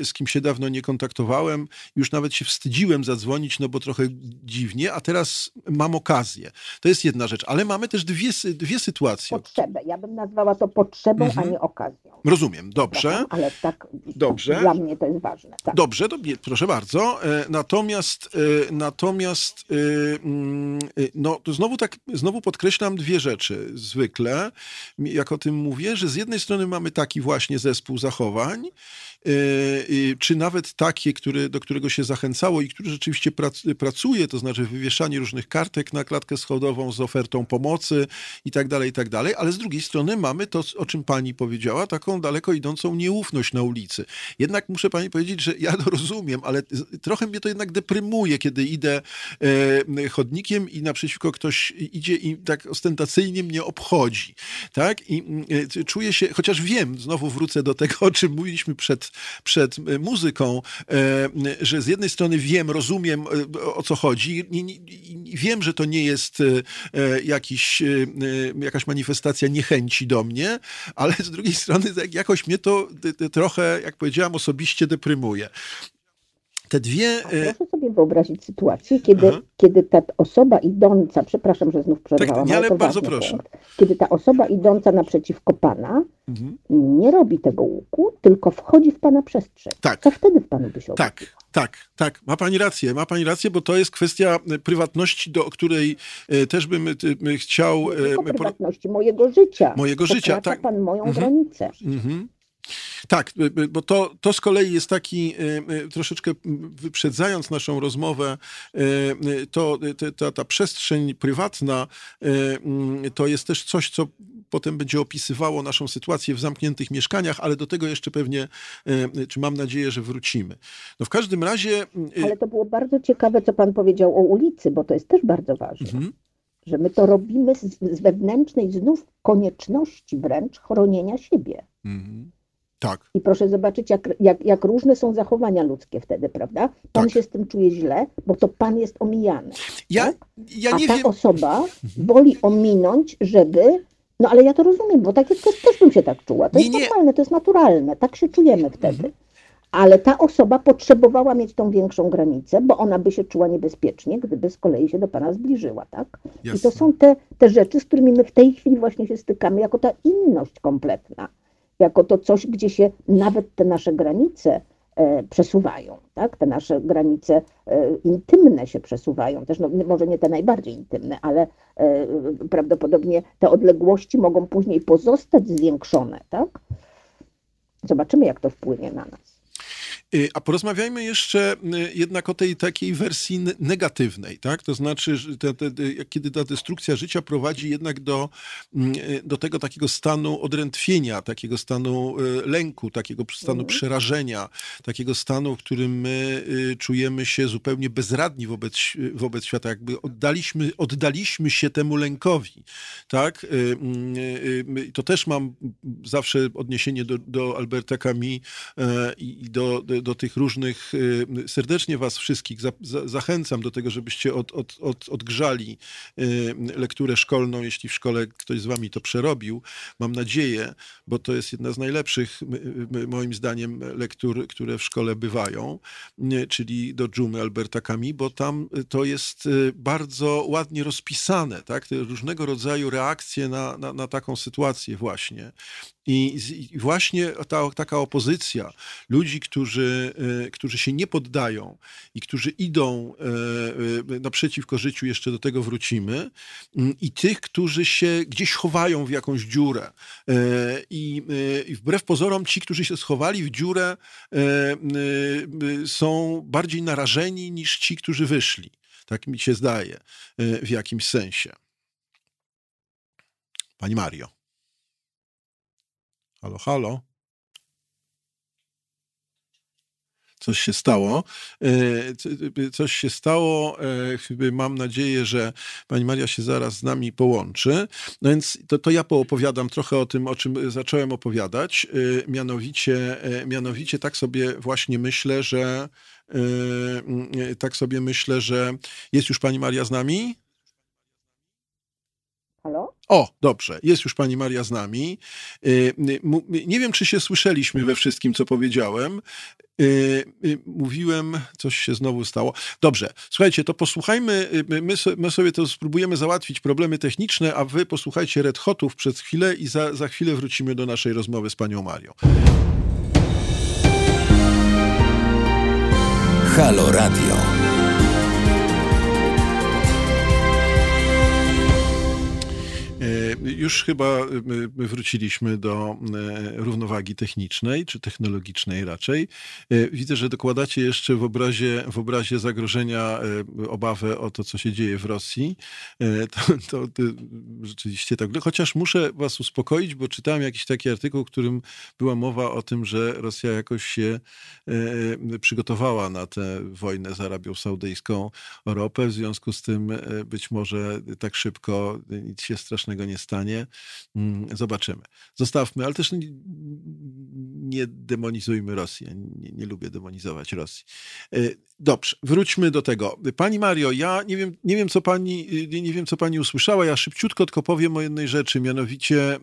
z kim się dawno nie kontaktowałem. Już nawet się wstydziłem zadzwonić, no bo trochę dziwnie, a teraz mam okazję. To jest jedna rzecz, ale mamy też dwie, dwie sytuacje. Potrzebę. Ja bym nazwała to potrzebą, mhm. a nie okazją. Rozumiem, dobrze. Ale tak dobrze. dla mnie to jest ważne. Tak. Dobrze, to, proszę bardzo. E, natomiast, e, natomiast y, no to znowu tak, znowu podkreślam dwie rzeczy zwykle, jak o tym mówię, że z jednej strony mamy taki właśnie zespół zachowań, Y, czy nawet takie, które, do którego się zachęcało i który rzeczywiście pracuje, to znaczy wywieszanie różnych kartek na klatkę schodową z ofertą pomocy i tak dalej, i tak dalej, ale z drugiej strony mamy to, o czym pani powiedziała, taką daleko idącą nieufność na ulicy. Jednak muszę pani powiedzieć, że ja to rozumiem, ale trochę mnie to jednak deprymuje, kiedy idę e, chodnikiem i naprzeciwko ktoś idzie i tak ostentacyjnie mnie obchodzi, tak? I e, czuję się, chociaż wiem, znowu wrócę do tego, o czym mówiliśmy przed przed, e, muzyką, e, że z jednej strony wiem, rozumiem e, o co chodzi. Wiem, że to nie jest jakiś, jakaś manifestacja niechęci do mnie, ale z drugiej strony jakoś mnie to trochę, jak powiedziałam, osobiście deprymuje te dwie... proszę sobie wyobrazić sytuację, kiedy, kiedy ta osoba idąca, przepraszam, że znów przerwałam, tak, ale, ale bardzo proszę. Punkt, kiedy ta osoba idąca naprzeciwko Pana mhm. nie robi tego łuku, tylko wchodzi w Pana przestrzeń. Tak. Co wtedy w Panu by się Tak, tak, tak. Ma Pani rację, ma Pani rację, bo to jest kwestia e, prywatności, do której e, też bym chciał... Nie prywatności, mojego życia. Mojego życia, tak. Pan moją mhm. granicę. Mhm. Tak, y, y, bo to, to z kolei jest taki, y, troszeczkę wyprzedzając naszą rozmowę, to ta, ta przestrzeń prywatna mm, to jest też coś, co potem będzie opisywało naszą sytuację w zamkniętych mieszkaniach, ale do tego jeszcze pewnie, czy mam nadzieję, że wrócimy. No w każdym razie... Ale to było bardzo ciekawe, co pan powiedział o ulicy, bo to jest też bardzo ważne. Mhm. Że my to robimy z, z wewnętrznej znów konieczności wręcz chronienia siebie. Mhm. Tak. I proszę zobaczyć, jak, jak, jak różne są zachowania ludzkie wtedy, prawda? Pan tak. się z tym czuje źle, bo to pan jest omijany. Ja, tak? ja nie A ta wiem. osoba mhm. woli ominąć, żeby. No ale ja to rozumiem, bo tak jest, też, też bym się tak czuła. To nie, jest normalne, to jest naturalne, tak się czujemy wtedy. Mhm. Ale ta osoba potrzebowała mieć tą większą granicę, bo ona by się czuła niebezpiecznie, gdyby z kolei się do Pana zbliżyła, tak? Jasne. I to są te, te rzeczy, z którymi my w tej chwili właśnie się stykamy, jako ta inność kompletna jako to coś, gdzie się nawet te nasze granice e, przesuwają, tak? Te nasze granice e, intymne się przesuwają, też no, może nie te najbardziej intymne, ale e, prawdopodobnie te odległości mogą później pozostać zwiększone, tak? Zobaczymy, jak to wpłynie na nas. Y, a porozmawiajmy jeszcze y, jednak o tej takiej wersji negatywnej, tak? To znaczy, że te, te, kiedy ta destrukcja życia prowadzi jednak do, mm, y, do tego takiego stanu odrętwienia, takiego stanu lęku, takiego stanu mhm. przerażenia, takiego stanu, w którym my czujemy się zupełnie bezradni wobec, wobec świata, jakby oddaliśmy, oddaliśmy się temu lękowi, tak? To też mam zawsze odniesienie do, do Alberta Camus i do, do do tych różnych, serdecznie Was wszystkich za, za, zachęcam do tego, żebyście od, od, od, odgrzali lekturę szkolną, jeśli w szkole ktoś z Wami to przerobił. Mam nadzieję, bo to jest jedna z najlepszych, moim zdaniem, lektur, które w szkole bywają, czyli do Dżumy Alberta Camus, bo tam to jest bardzo ładnie rozpisane, tak? Te różnego rodzaju reakcje na, na, na taką sytuację właśnie. I, właśnie ta, taka opozycja ludzi, którzy, e, którzy się nie poddają i którzy idą e, e, naprzeciwko życiu, jeszcze do tego wrócimy, mm, i tych, którzy się gdzieś chowają w jakąś dziurę. I, I wbrew pozorom, ci, którzy się schowali w dziurę, są bardziej narażeni niż ci, którzy wyszli. Tak mi się zdaje w jakimś sensie. Pani Mario. Halo, halo. Coś się stało. E, coś się stało. E, mam nadzieję, że pani Maria się zaraz z nami połączy. No więc to, to ja poopowiadam trochę o tym, o czym zacząłem opowiadać. E, mianowicie, mianowicie tak sobie właśnie myślę, że tak sobie myślę, że jest już pani Maria z nami. Halo? O, dobrze, jest już pani Maria z nami. Y, y, nie wiem, czy się słyszeliśmy we wszystkim, co powiedziałem. Y, mówiłem, coś się znowu stało. Dobrze, słuchajcie, to posłuchajmy, my, sobie to spróbujemy załatwić problemy techniczne, a wy posłuchajcie Red Hotów przez chwilę i za, za chwilę wrócimy do naszej rozmowy z panią Marią. Halo Radio. Już chyba wróciliśmy do e, równowagi technicznej, czy technologicznej raczej. E, widzę, że dokładacie jeszcze w obrazie, w obrazie zagrożenia obawę o to, co się dzieje w Rosji. To, to, to rzeczywiście tak. Chociaż muszę was uspokoić, bo czytałem jakiś taki artykuł, w którym była mowa o tym, że Rosja jakoś się przygotowała na tę wojnę z Arabią Saudyjską o ropę. W związku z tym być może tak szybko nic się strasznego nie stanie stanie. Mm, zobaczymy. Zostawmy, ale też nie demonizujmy Rosji. Nie, nie lubię demonizować Rosji. Dobrze, wróćmy do tego. Pani Mario, ja nie wiem, nie wiem, co pani, nie wiem, co pani usłyszała. Ja szybciutko tylko powiem o jednej rzeczy, mianowicie e, e,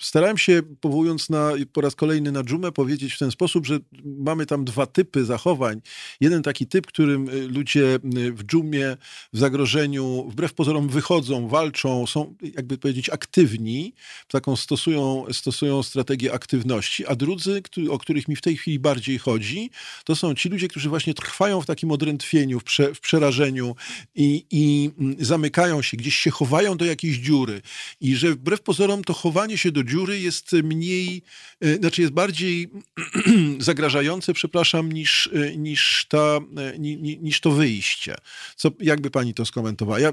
starałem się, powołując na, po raz kolejny na dżumę, powiedzieć w ten sposób, że mamy tam dwa typy zachowań. Jeden taki typ, którym ludzie w dżumie, w zagrożeniu, wbrew pozorom wychodzą, walczą, są jakby powiedzieć, aktywni, taką stosują, stosują strategię aktywności, a drudzy, o których mi w tej chwili bardziej chodzi, to są ci ludzie, którzy właśnie trwają w takim odrętwieniu, w, prze, w przerażeniu i, i mm, zamykają się, gdzieś się chowają do jakiejś dziury. I że wbrew pozorom to chowanie się do dziury jest mniej, e, znaczy jest bardziej zagrażające, przepraszam, niż, e, niż, ta, e, niż to wyjście. Co, jakby pani to skomentowała? Ja,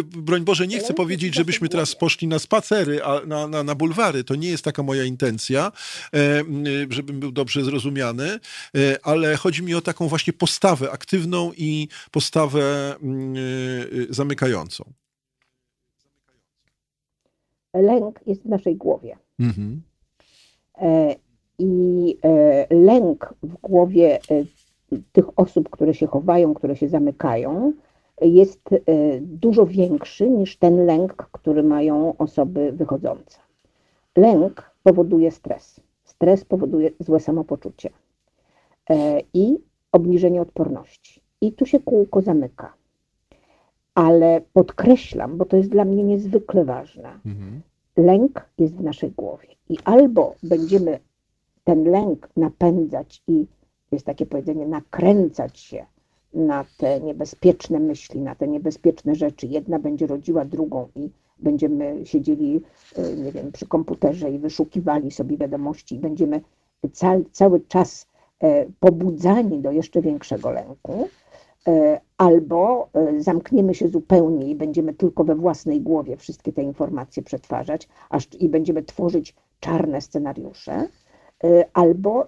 broń Boże, nie chcę powiedzieć, żebyśmy teraz poszli na spacery, a na, na, na bulwary. To nie jest taka moja intencja, żebym był dobrze zrozumiany, ale chodzi mi o taką właśnie postawę aktywną i postawę mm, e, zamykającą. Lęk jest w naszej głowie. Mhm. I lęk w głowie tych osób, które się chowają, które się zamykają, jest e, dużo większy niż ten lęk, który mają osoby wychodzące. Lęk powoduje stres. Stres powoduje złe samopoczucie e, i obniżenie odporności. I tu się kółko zamyka. Ale podkreślam, bo to jest dla mnie niezwykle ważne. Mhm. Lęk jest w naszej głowie. I albo będziemy ten lęk napędzać i jest takie powiedzenie, nakręcać się na te niebezpieczne myśli, na te niebezpieczne rzeczy. Jedna będzie rodziła drugą i będziemy siedzieli, e, nie wiem, przy komputerze i wyszukiwali sobie wiadomości i będziemy cały, cały czas pobudzani do jeszcze większego lęku, e, albo zamkniemy się zupełnie i będziemy tylko we własnej głowie wszystkie te informacje przetwarzać aż, i będziemy tworzyć czarne scenariusze, albo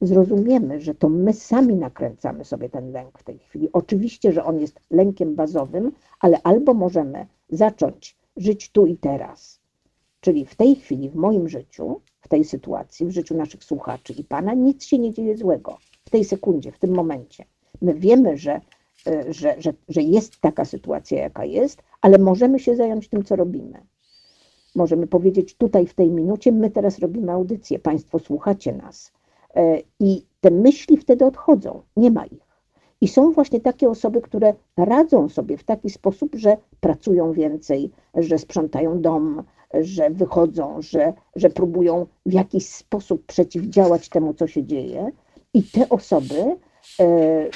zrozumiemy, że to my sami nakręcamy sobie ten lęk w tej chwili. Oczywiście, że on jest lękiem bazowym, ale albo możemy zacząć żyć tu i teraz, czyli w tej chwili, w moim życiu, w tej sytuacji, w życiu naszych słuchaczy i pana, nic się nie dzieje złego w tej sekundzie, w tym momencie. My wiemy, że, e, że, że, że jest taka sytuacja, jaka jest, ale możemy się zająć tym, co robimy. Możemy powiedzieć tutaj, w tej minucie, my teraz robimy audycję, Państwo słuchacie nas. E, I te myśli wtedy odchodzą, nie ma ich. I są właśnie takie osoby, które radzą sobie w taki sposób, że pracują więcej, że sprzątają dom, że wychodzą, że, że próbują w jakiś sposób przeciwdziałać temu, co się dzieje. I te osoby e,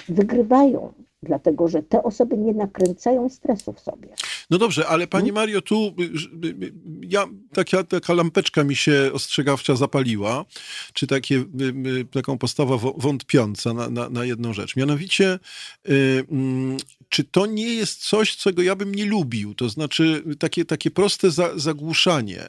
wygrywają, dlatego że te osoby nie nakręcają stresu w sobie. No dobrze, ale Pani hmm? Mario, tu y, y, y, ja, taka, taka lampeczka mi się ostrzegawcza zapaliła, czy takie, taką postawa wątpiąca na, na, na jedną rzecz. Mianowicie, mm, czy to nie jest coś, czego ja bym nie lubił? To znaczy takie, takie proste za, zagłuszanie.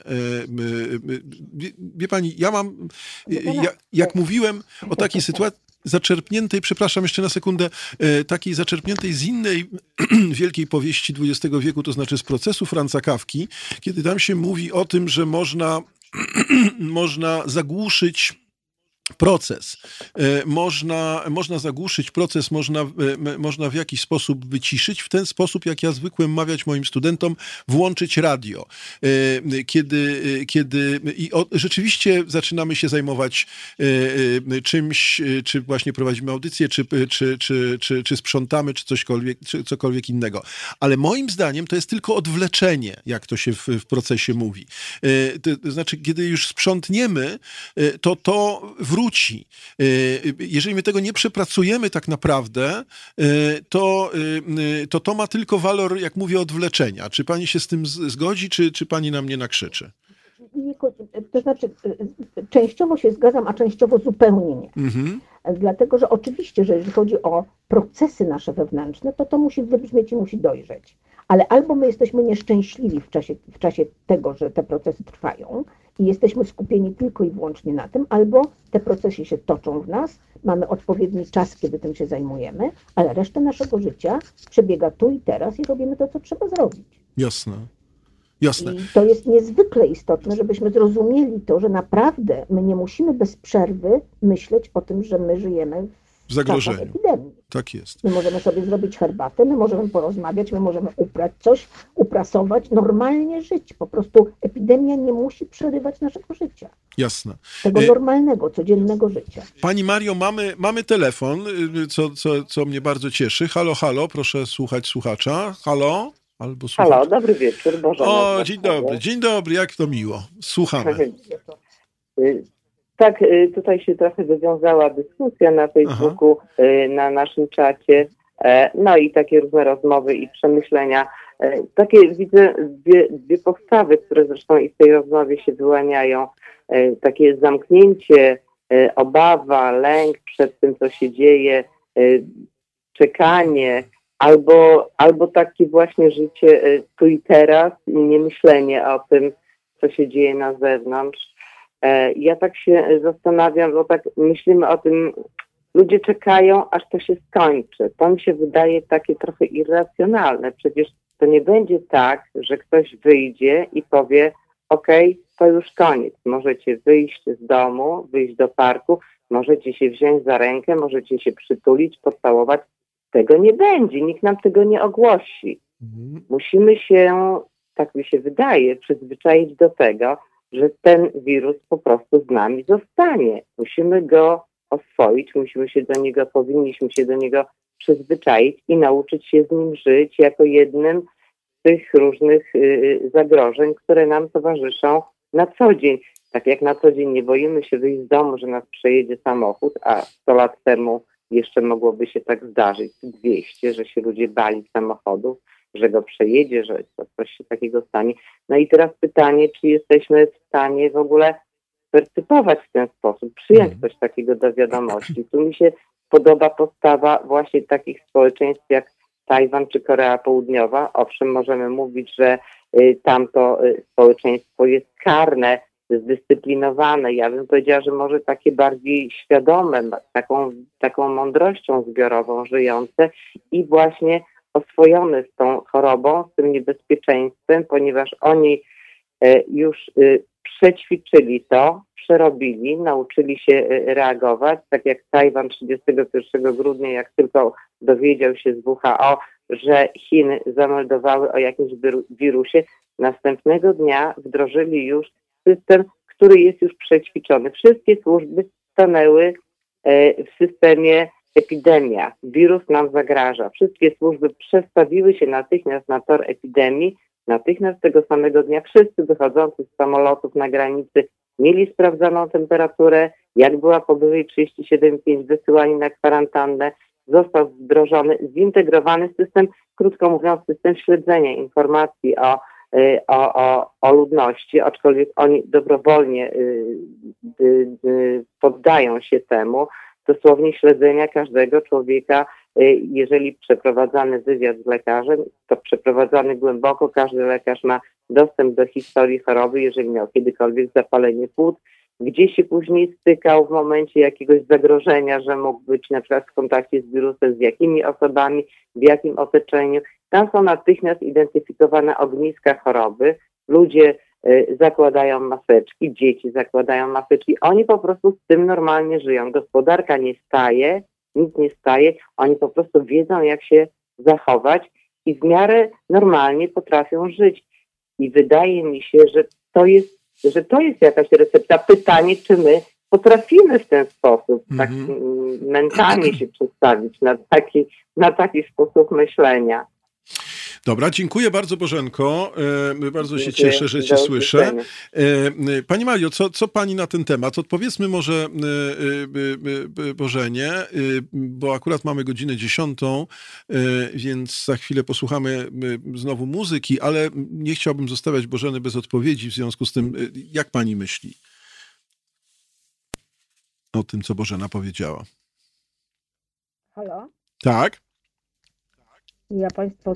Wie, wie pani, ja mam, ja, jak mówiłem o takiej sytuacji, zaczerpniętej, przepraszam jeszcze na sekundę, e, takiej zaczerpniętej z innej wielkiej powieści XX wieku, to znaczy z procesu Franca Kawki, kiedy tam się mówi o tym, że można, można zagłuszyć proces. E, można, można zagłuszyć proces, można, e, można w jakiś sposób wyciszyć, w ten sposób, jak ja zwykłem mawiać moim studentom, włączyć radio. E, kiedy, kiedy i o, rzeczywiście zaczynamy się zajmować czymś, czy właśnie prowadzimy audycję, czy, czy, czy, czy, czy sprzątamy, czy cośkolwiek, czy cokolwiek innego. Ale moim zdaniem to jest tylko odwleczenie, jak to się w, w procesie mówi. To znaczy, kiedy już sprzątniemy, to to wróci wróci. Y, jeżeli my tego nie przepracujemy tak naprawdę, y, to y, to, to ma tylko walor, jak mówię, odwleczenia. Czy pani się z tym zgodzi, czy, czy pani na mnie nakrzyczy? To znaczy, częściowo się zgadzam, a częściowo zupełnie nie. Mhm. Dlatego, że oczywiście, że jeżeli chodzi o procesy nasze wewnętrzne, to to musi wybrzmieć i musi dojrzeć. Ale albo my jesteśmy nieszczęśliwi w czasie, w czasie tego, że te procesy trwają, i jesteśmy skupieni tylko i wyłącznie na tym, albo te procesy się toczą w nas, mamy odpowiedni czas, kiedy tym się zajmujemy, ale resztę naszego życia przebiega tu i teraz i robimy to, co trzeba zrobić. Jasne. Jasne. I to jest niezwykle istotne, żebyśmy zrozumieli to, że naprawdę my nie musimy bez przerwy myśleć o tym, że my żyjemy w zagrożeniu. epidemii. Tak jest. My możemy sobie zrobić herbatę, my możemy porozmawiać, my możemy uprać coś, uprasować, normalnie żyć. Po prostu epidemia nie musi przerywać naszego życia. Jasne. Tego e, normalnego, codziennego życia. Pani Mario, mamy, mamy telefon, y, co, co, co mnie bardzo cieszy. Halo, halo, proszę słuchać słuchacza. Halo? Albo słuchacz. Halo, dobry wieczór. Boże, o, dzień dobry, dzień dobry, jak to miło. Słuchamy. Y, tak, y, tutaj się trochę wywiązała dyskusja na Facebooku, Aha. Y, na naszym czacie, e, no i takie różne rozmowy i przemyślenia. E, takie widzę dwie, dwie postawy, które zresztą i w tej rozmowie się wyłaniają. E, takie zamknięcie, obawa, lęk przed tym, co się dzieje, czekanie, albo, albo takie właśnie życie tu i teraz nie myślenie o tym, co się dzieje na zewnątrz. E, ja tak się zastanawiam, bo tak myślimy o tym, ludzie czekają, aż to się skończy. To mi się wydaje takie trochę irracjonalne. Przecież to nie będzie tak, że ktoś wyjdzie i powie, OK, to już koniec. Możecie wyjść z domu, wyjść do parku, możecie się wziąć za rękę, możecie się przytulić, pocałować. Tego nie będzie, nikt nam tego nie ogłosi. Mhm. Musimy się, tak mi się wydaje, przyzwyczaić do tego, że ten wirus po prostu z nami zostanie. Musimy go oswoić, musimy się do niego, powinniśmy się do niego przyzwyczaić i nauczyć się z nim żyć jako jednym z tych różnych y, zagrożeń, które nam towarzyszą na co dzień. Tak jak na co dzień nie boimy się wyjść z domu, że nas przejedzie samochód, a 100 lat temu jeszcze mogłoby się tak zdarzyć, 200, że się ludzie bali samochodów, że go przejedzie, że coś się takiego stanie. No i teraz pytanie, czy jesteśmy w stanie w ogóle percypować w ten sposób, przyjąć mhm. coś takiego do wiadomości. Tu mi się podoba postawa właśnie takich społeczeństw jak Tajwan czy Korea Południowa. Owszem, możemy mówić, że y, tamto y, społeczeństwo jest karne, zdyscyplinowane. Ja bym powiedziała, że może takie bardziej świadome, taką, taką mądrością zbiorową żyjące i właśnie oswojony z tą chorobą, z tym niebezpieczeństwem, ponieważ oni już przećwiczyli to, przerobili, nauczyli się reagować, tak jak Tajwan 31 grudnia, jak tylko dowiedział się z WHO, że Chiny zameldowały o jakimś wirusie, następnego dnia wdrożyli już system, który jest już przećwiczony. Wszystkie służby stanęły e, w systemie epidemia. Wirus nam zagraża. Wszystkie służby przestawiły się natychmiast na tor epidemii. Natychmiast tego samego dnia wszyscy wychodzący z samolotów na granicy mieli sprawdzoną temperaturę, jak była powyżej 37,5 wysyłani na kwarantannę, został wdrożony zintegrowany system, krótko mówiąc, system śledzenia informacji o, o, o, o ludności, aczkolwiek oni dobrowolnie y, y, poddają się temu, dosłownie śledzenia każdego człowieka, jeżeli przeprowadzany wywiad z lekarzem, to przeprowadzany głęboko, każdy lekarz ma dostęp do historii choroby, jeżeli miał kiedykolwiek zapalenie płuc, gdzie się później stykał w momencie jakiegoś zagrożenia, że mógł być na przykład w kontakcie z wirusem, z jakimi osobami, w jakim otoczeniu. Tam są natychmiast identyfikowane ogniska choroby. Ludzie y, zakładają maseczki, dzieci zakładają maseczki. Oni po prostu z tym normalnie żyją. Gospodarka nie staje, nic nie staje. Oni po prostu wiedzą, jak się zachować i w miarę normalnie potrafią żyć. I wydaje mi się, że to jest że to jest jakaś recepta. Pytanie, czy my potrafimy w ten sposób tak mm -hmm. mentalnie się przedstawić na taki, na taki sposób myślenia. Dobra, dziękuję bardzo Bożenko. E, bardzo dziękuję. się cieszę, że Cię słyszę. E, pani Mario, co, co Pani na ten temat? Odpowiedzmy może e, Bożenie, bo akurat mamy godzinę dziesiątą, więc za chwilę posłuchamy znowu muzyki, ale nie chciałbym zostawiać Bożeny bez odpowiedzi w związku z tym, jak Pani myśli o tym, co Bożena powiedziała? Halo? Tak ja Państwo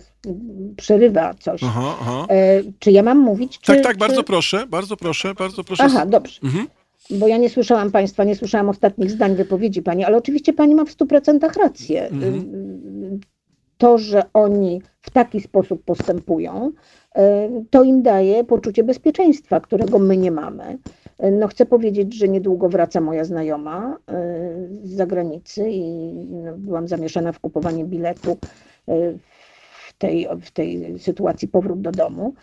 przerywa coś. Aha, aha. E, czy ja mam mówić? Czy, tak, tak, czy... bardzo proszę, bardzo proszę, bardzo proszę. Aha, dobrze. Mhm. Bo ja nie słyszałam Państwa, nie słyszałam ostatnich zdań wypowiedzi Pani, ale oczywiście Pani ma w stu procentach rację. Mhm. To, że oni w taki sposób postępują, e, to im daje poczucie bezpieczeństwa, którego my nie mamy. No chcę powiedzieć, że niedługo wraca moja znajoma z zagranicy i no, byłam zamieszana w kupowanie biletu w tej, w tej sytuacji powrót do domu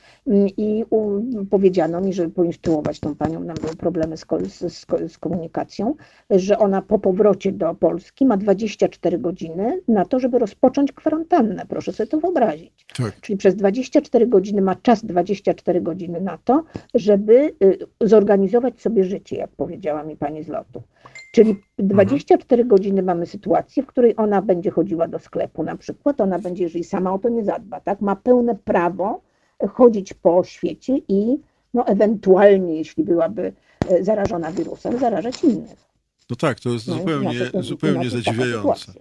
i u, powiedziano mi, żeby poinstruować tą panią, nam były problemy z, z, z, komunikacją, że ona po powrocie do Polski ma 24 godziny na to, żeby rozpocząć kwarantannę. Proszę sobie to wyobrazić. Tak. Czyli przez 24 godziny ma czas 24 godziny na to, żeby y, zorganizować sobie życie, jak powiedziała mi pani z lotu. Czyli 24 mhm. godziny mamy sytuację, w której ona będzie chodziła do sklepu na przykład, ona będzie, jeżeli sama o to nie zadba, tak, ma pełne prawo chodzić po świecie i no, ewentualnie, jeśli byłaby e, zarażona wirusem, zarażać innych. No tak, to jest no, zupełnie, inaczej, zupełnie zadziwiające.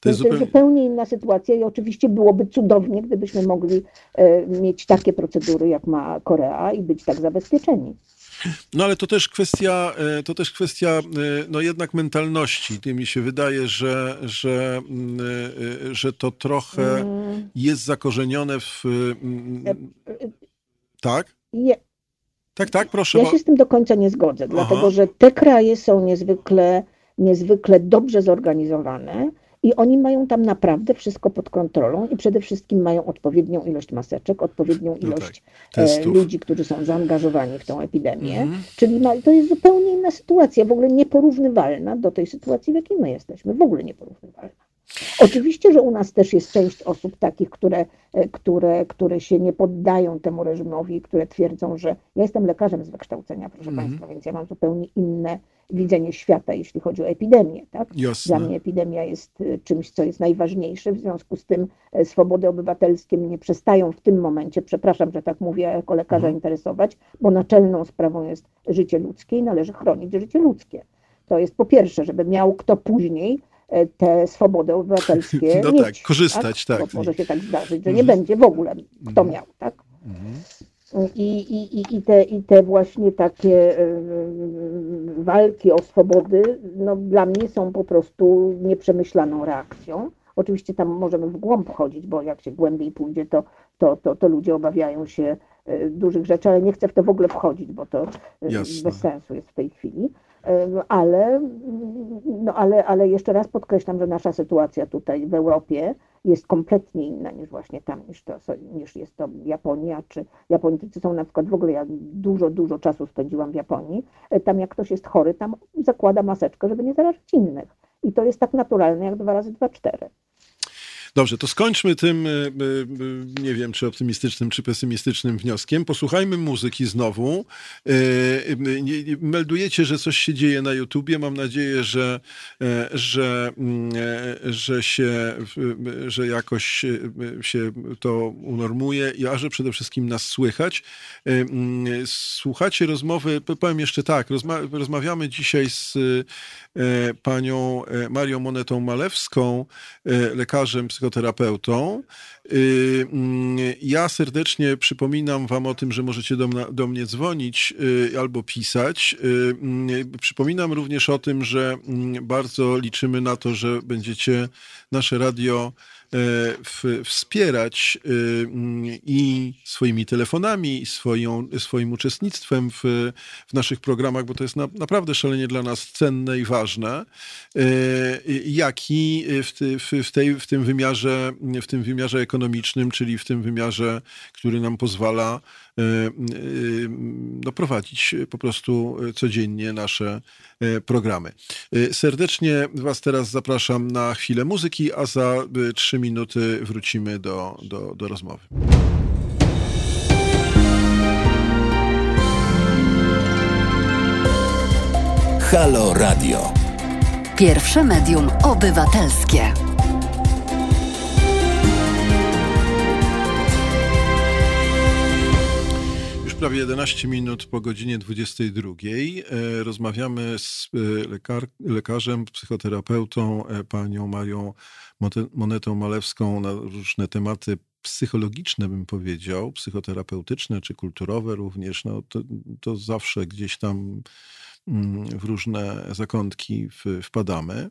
To jest, zupełnie... zupełnie inna sytuacja i oczywiście byłoby cudownie, gdybyśmy mogli e, mieć takie procedury, jak ma Korea i być tak zabezpieczeni. No ale to też kwestia, e, to też kwestia e, no jednak mentalności. Mi się wydaje, że, że, mm, e, że to trochę mm. jest zakorzenione w... Mm, tak? Je... Tak, tak, proszę. Ja się z tym do końca nie zgodzę, dlatego że te kraje są niezwykle, niezwykle dobrze zorganizowane i oni mają tam naprawdę wszystko pod kontrolą i przede wszystkim mają odpowiednią ilość maseczek, odpowiednią no ilość no tak, ludzi, którzy są zaangażowani w tą epidemię. Mm. Czyli ma, to jest zupełnie inna sytuacja, w ogóle nieporównywalna do tej sytuacji, w jakiej my jesteśmy. W ogóle nieporównywalna. Oczywiście, że u nas też jest część osób takich, które, e, które, które się nie poddają temu reżimowi, które twierdzą, że ja jestem lekarzem z wykształcenia, proszę mm. Państwa, więc ja mam zupełnie inne widzenie świata, jeśli chodzi o epidemię. Tak? Dla mnie epidemia jest y, czymś, co jest najważniejsze, w związku z tym e, swobody obywatelskie mnie przestają w tym momencie, przepraszam, że tak mówię, jako lekarza mhm. interesować, bo naczelną sprawą jest życie ludzkie i należy chronić życie ludzkie. To jest po pierwsze, żeby miał kto później e, te swobody obywatelskie no mieć, tak, korzystać, tak. tak. Bo może się tak zdarzyć, że nie mhm. będzie w ogóle kto mhm. miał, tak? Mhm. I, i, i, te, I te właśnie takie e, walki o swobody, no, dla mnie są po prostu nieprzemyślaną reakcją. Oczywiście tam możemy w głąb chodzić, bo jak się głębiej pójdzie, to, to, to, to ludzie obawiają się dużych rzeczy, ale nie chcę w to w ogóle wchodzić, bo to Jasne. bez sensu jest w tej chwili. Ale, no ale, ale jeszcze raz podkreślam, że nasza sytuacja tutaj w Europie jest kompletnie inna niż właśnie tam, niż, to, niż jest to Japonia, czy Japończycy są na przykład, w ogóle ja dużo, dużo czasu spędziłam w Japonii, tam jak ktoś jest chory, tam zakłada maseczkę, żeby nie zarażać innych. I to jest tak naturalne jak dwa razy dwa cztery. Dobrze, to skończmy tym, e, e, nie wiem, czy optymistycznym, czy pesymistycznym wnioskiem. Posłuchajmy muzyki znowu. E, meldujecie, że coś się dzieje na YouTubie. Mam nadzieję, że, że, mm, że się, że jakoś się to unormuje, a że przede wszystkim nas słychać. Mm, słuchacie rozmowy, powiem jeszcze tak, rozmawiamy dzisiaj z panią Marią Monetą Malewską, lekarzem, psychologicznym, psychoterapeutą. Y, mm, ja serdecznie przypominam Wam o tym, że możecie do, do mnie dzwonić y, albo pisać. Y, mm, przypominam również o tym, że mm, bardzo liczymy na to, że będziecie nasze radio w, wspierać i swoimi telefonami, i swoją, swoim uczestnictwem w, w naszych programach, bo to jest na, naprawdę szalenie dla nas cenne i ważne, jak i w, w, w, tej, w, tym wymiarze, w tym wymiarze ekonomicznym, czyli w tym wymiarze, który nam pozwala E, e, no, prowadzić po prostu codziennie nasze e, programy. Serdecznie Was teraz zapraszam na chwilę muzyki, a za trzy minuty wrócimy do, do, do rozmowy. Halo Radio. Pierwsze medium obywatelskie. Prawie 11 minut po godzinie 22. E, rozmawiamy z e, lekar lekarzem, psychoterapeutą, e, panią Marią Monetą Malewską na różne tematy psychologiczne, bym powiedział, psychoterapeutyczne czy kulturowe również. No, to, to zawsze gdzieś tam mm, w różne zakątki wpadamy.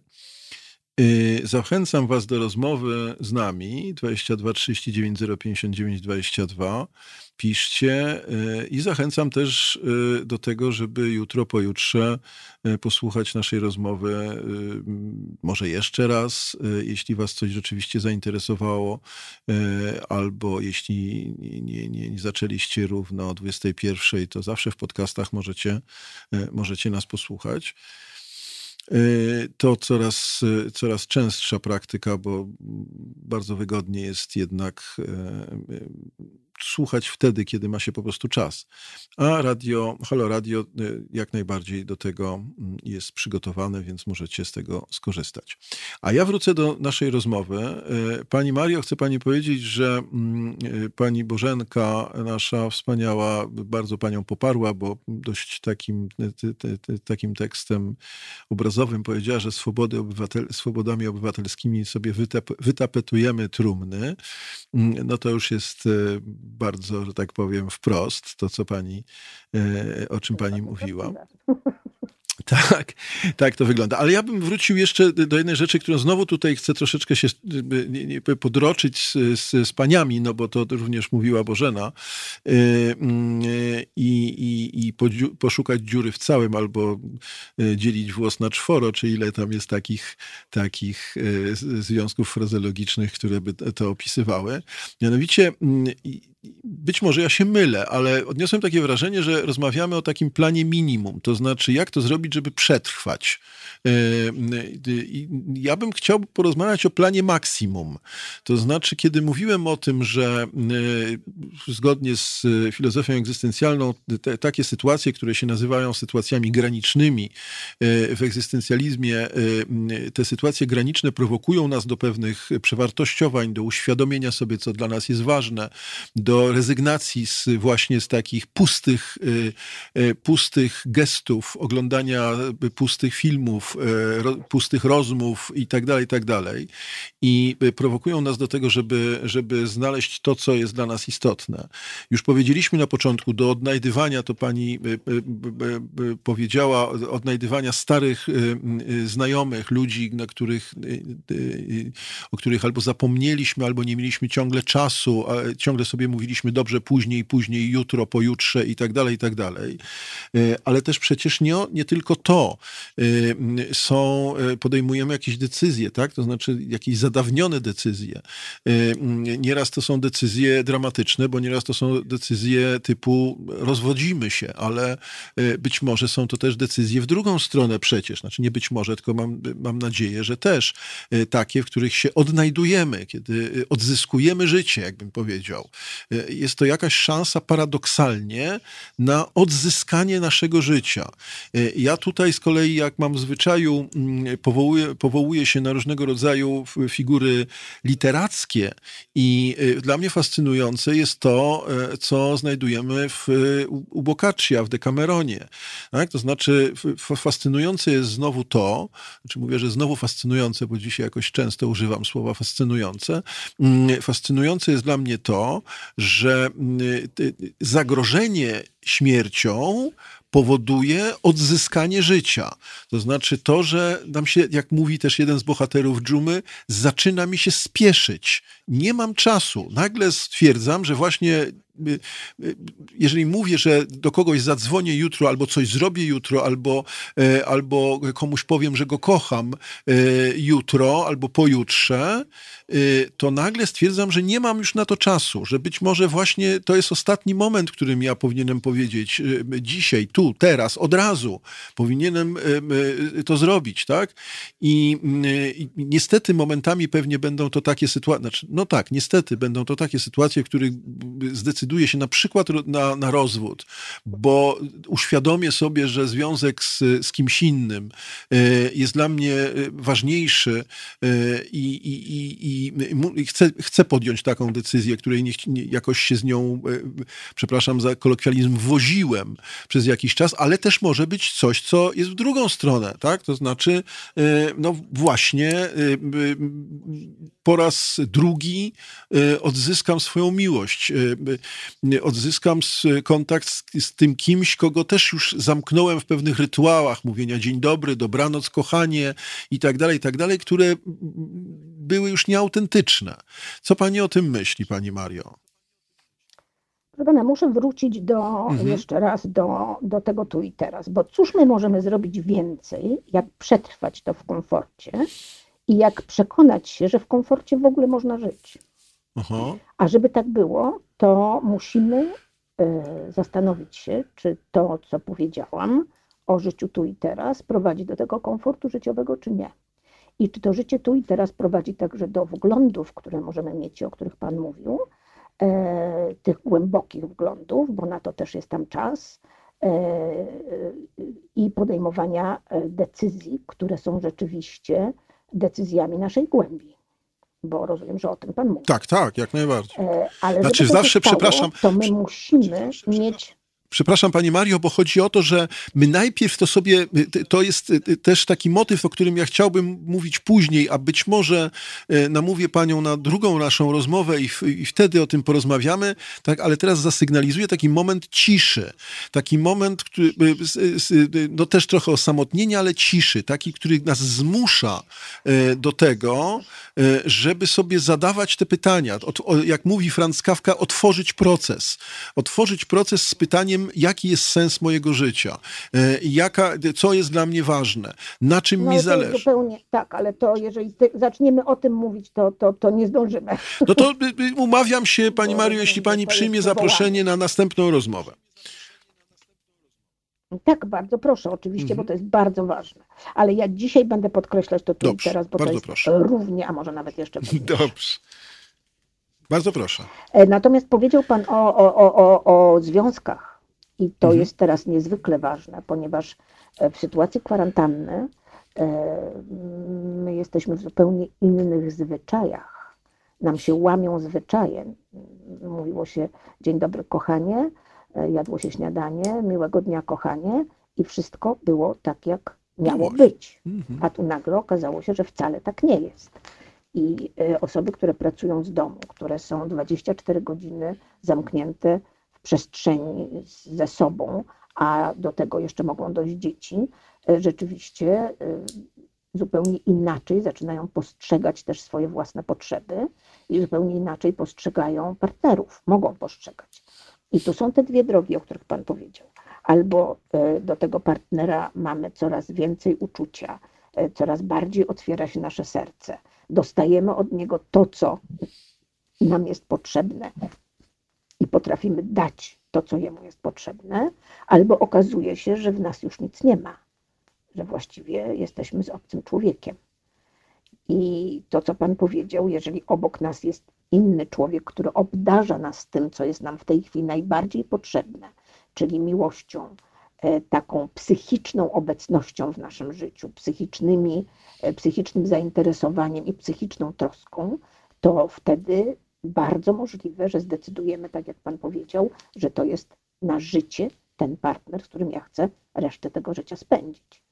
Zachęcam Was do rozmowy z nami 22 39 059 22 piszcie y, i zachęcam też y, do tego, żeby jutro, pojutrze y, posłuchać naszej rozmowy może jeszcze raz, jeśli was coś rzeczywiście zainteresowało, albo jeśli nie, nie, nie zaczęliście równo o 21, to zawsze w podcastach możecie, możecie nas posłuchać. To coraz, coraz częstsza praktyka, bo bardzo wygodnie jest jednak słuchać wtedy, kiedy ma się po prostu czas. A radio, Halo Radio y, jak najbardziej do tego mm, jest przygotowane, więc możecie z tego skorzystać. A ja wrócę do naszej rozmowy. Y, pani Mario, chcę pani powiedzieć, że mm, y, pani Bożenka, nasza wspaniała, bardzo panią poparła, bo dość takim, takim tekstem obrazowym powiedziała, że swobody obywatel, swobodami obywatelskimi sobie wytap, wytapetujemy trumny. Mm, no to już jest bardzo, że tak powiem, wprost to, co pani, e, o czym pani mówiła. Tak, tak to wygląda. Ale ja bym wrócił jeszcze do jednej rzeczy, którą znowu tutaj chcę troszeczkę się podroczyć z, z, z paniami, no bo to również mówiła Bożena, y, y, i, i, i poszukać dziury w całym, albo dzielić włos na czworo, czy ile tam jest takich, takich związków frazeologicznych, które by to opisywały. Mianowicie być może ja się mylę, ale odniosłem takie wrażenie, że rozmawiamy o takim planie minimum, to znaczy jak to zrobić, żeby przetrwać. E, ja bym chciał porozmawiać o planie maksimum. To znaczy, kiedy mówiłem o tym, że e, zgodnie z filozofią egzystencjalną, te, takie sytuacje, które się nazywają sytuacjami granicznymi e, w egzystencjalizmie, te sytuacje graniczne prowokują nas do pewnych przewartościowań, do uświadomienia sobie, co dla nas jest ważne, do rezygnacji z właśnie z takich pustych, pustych gestów oglądania oglądania pustych filmów, pustych rozmów i tak dalej, i tak dalej. I prowokują nas do tego, żeby, żeby znaleźć to, co jest dla nas istotne. Już powiedzieliśmy na początku, do odnajdywania, to pani powiedziała, odnajdywania starych znajomych, ludzi, na których, o których albo zapomnieliśmy, albo nie mieliśmy ciągle czasu, ciągle sobie mówiliśmy dobrze później, później, jutro, pojutrze i tak dalej, i tak dalej. E, ale też przecież nie, nie tylko to. E, są, e, podejmujemy jakieś decyzje, tak? To znaczy jakieś zadawnione decyzje. Nieraz to są decyzje dramatyczne, bo nieraz to są decyzje typu rozwodzimy się, ale być może są to też decyzje w drugą stronę przecież. Znaczy nie być może, tylko mam, mam nadzieję, że też takie, w których się odnajdujemy, kiedy odzyskujemy życie, jakbym powiedział. Jest to jakaś szansa paradoksalnie na odzyskanie naszego życia. Ja tutaj z kolei, jak mam w zwyczaju, mm, powołuję, powołuję się na różnego rodzaju figury literackie i y, dla mnie fascynujące jest to, e, co znajdujemy w, u Boccaccia, w Decameronie. Tak? To znaczy fascynujące jest znowu to, znaczy mówię, że znowu fascynujące, bo dzisiaj jakoś często używam słowa fascynujące. Mm, fascynujące jest dla mnie to, że mm, zagrożenie śmiercią powoduje odzyskanie życia. To znaczy to, że nam się, jak mówi też jeden z bohaterów dżumy, zaczyna mi się spieszyć. Nie mam czasu. Nagle stwierdzam, że właśnie jeżeli mówię, że do kogoś zadzwonię jutro, albo coś zrobię jutro, albo, e, albo komuś powiem, że go kocham e, jutro, albo pojutrze, Y, to nagle stwierdzam, że nie mam już na to czasu, że być może właśnie to jest ostatni moment, którym ja powinienem powiedzieć y, dzisiaj, tu, teraz, od razu. Powinienem y, to zrobić, tak? I, niestety momentami pewnie będą to takie sytuacje, znaczy, no tak, niestety będą to takie sytuacje, w których zdecyduję się na przykład na, na rozwód, bo uświadomię sobie, że związek z, z kimś innym jest dla mnie ważniejszy i, i, i i chcę, chcę podjąć taką decyzję, której nie, nie, jakoś się z nią, e, przepraszam za kolokwializm, woziłem przez jakiś czas, ale też może być coś, co jest w drugą stronę, tak? To znaczy, e, no właśnie e, po raz drugi odzyskam swoją miłość, odzyskam kontakt z, z tym kimś, kogo też już zamknąłem w pewnych rytuałach mówienia dzień dobry, dobranoc, kochanie i tak dalej, i tak dalej, które były już nieautentyczne. Co pani o tym myśli, pani Mario? Proszę pana, muszę wrócić do, mhm. jeszcze raz do, do tego tu i teraz, bo cóż my możemy zrobić więcej, jak przetrwać to w komforcie i jak przekonać się, że w komforcie w ogóle można żyć. Aha. A żeby tak było, to musimy y, zastanowić się, czy to, co powiedziałam o życiu tu i teraz, prowadzi do tego komfortu życiowego, czy nie. I czy to życie tu i teraz prowadzi także do wglądów, które możemy mieć, o których Pan mówił, e, tych głębokich wglądów, bo na to też jest tam czas, e, i podejmowania e, decyzji, które są rzeczywiście decyzjami naszej głębi. Bo rozumiem, że o tym Pan mówi. Tak, tak, jak najbardziej. E, ale znaczy, zawsze, stało, przepraszam. To my musimy mieć Przepraszam Pani Mario, bo chodzi o to, że my najpierw to sobie, to jest też taki motyw, o którym ja chciałbym mówić później, a być może namówię Panią na drugą naszą rozmowę i, i wtedy o tym porozmawiamy, tak, ale teraz zasygnalizuję taki moment ciszy, taki moment, który, no też trochę osamotnienia, ale ciszy, taki, który nas zmusza do tego, żeby sobie zadawać te pytania. Jak mówi Franz Kafka, otworzyć proces. Otworzyć proces z pytaniem, wiem, jaki jest sens mojego życia, e, jaka, co jest dla mnie ważne, na czym no, mi zależy. Zupełnie, tak, ale to jeżeli zaczniemy o tym mówić, to, to, to nie zdążymy. No to y, y, umawiam się, Pani Mario, jeśli Pani przyjmie zaproszenie na następną rozmowę. Tak, bardzo proszę, oczywiście, mhm. bo to jest bardzo ważne. Ale ja dzisiaj będę podkreślać to tu Dobrze, teraz, bo to jest proszę. równie, a może nawet jeszcze. Dobrze. Bardzo proszę. E, natomiast powiedział Pan o, o, o, o związkach. I to mhm. jest teraz niezwykle ważne, ponieważ e, w sytuacji kwarantanny e, my jesteśmy w zupełnie innych zwyczajach. Nam się łamią zwyczaje. Mówiło się dzień dobry kochanie, e, jadło się śniadanie, miłego dnia kochanie i wszystko było tak, jak miało być. Mhm. A tu nagle okazało się, że wcale tak nie jest. I osoby, które pracują z domu, które są 24 godziny zamknięte przestrzeni ze sobą, a do tego jeszcze mogą dojść dzieci, y, rzeczywiście zupełnie inaczej zaczynają postrzegać też swoje własne potrzeby i zupełnie inaczej postrzegają partnerów, mogą postrzegać. I tu są te dwie drogi, o których Pan powiedział. Albo e, do tego partnera mamy coraz więcej uczucia, e, coraz bardziej otwiera się nasze serce. Dostajemy od niego to, co nam jest potrzebne potrafimy dać to, co jemu jest potrzebne, albo okazuje się, że w nas już nic nie ma że właściwie jesteśmy z obcym człowiekiem. I to, co Pan powiedział, jeżeli obok nas jest inny człowiek, który obdarza nas tym, co jest nam w tej chwili najbardziej potrzebne, czyli miłością, e, taką psychiczną obecnością w naszym życiu, psychicznymi, e, psychicznym zainteresowaniem i psychiczną troską, to wtedy bardzo możliwe, że zdecydujemy, tak jak Pan powiedział, że to jest na życie ten partner, z którym ja chcę resztę tego życia spędzić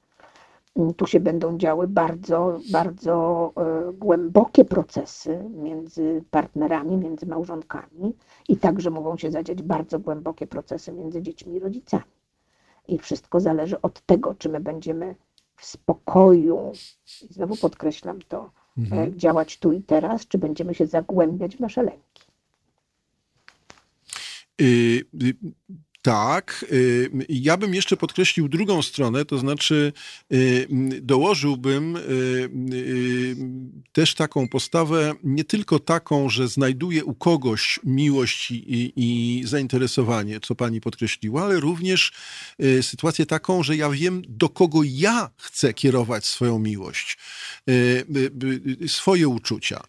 tu się będą działy bardzo, bardzo e, głębokie procesy między partnerami, między małżonkami i także mogą się zadziać bardzo głębokie procesy między dziećmi i rodzicami. I wszystko zależy od tego, czy my będziemy w spokoju, i znowu podkreślam to, mhm. działać tu i teraz, czy będziemy się zagłębiać w nasze lęki. Tak. Y, ja bym jeszcze podkreślił drugą stronę, to znaczy y, dołożyłbym y, też taką postawę, nie tylko taką, że znajduję u kogoś miłość i, i zainteresowanie, co pani podkreśliła, ale również sytuację taką, że ja wiem, do kogo ja chcę kierować swoją miłość, swoje uczucia.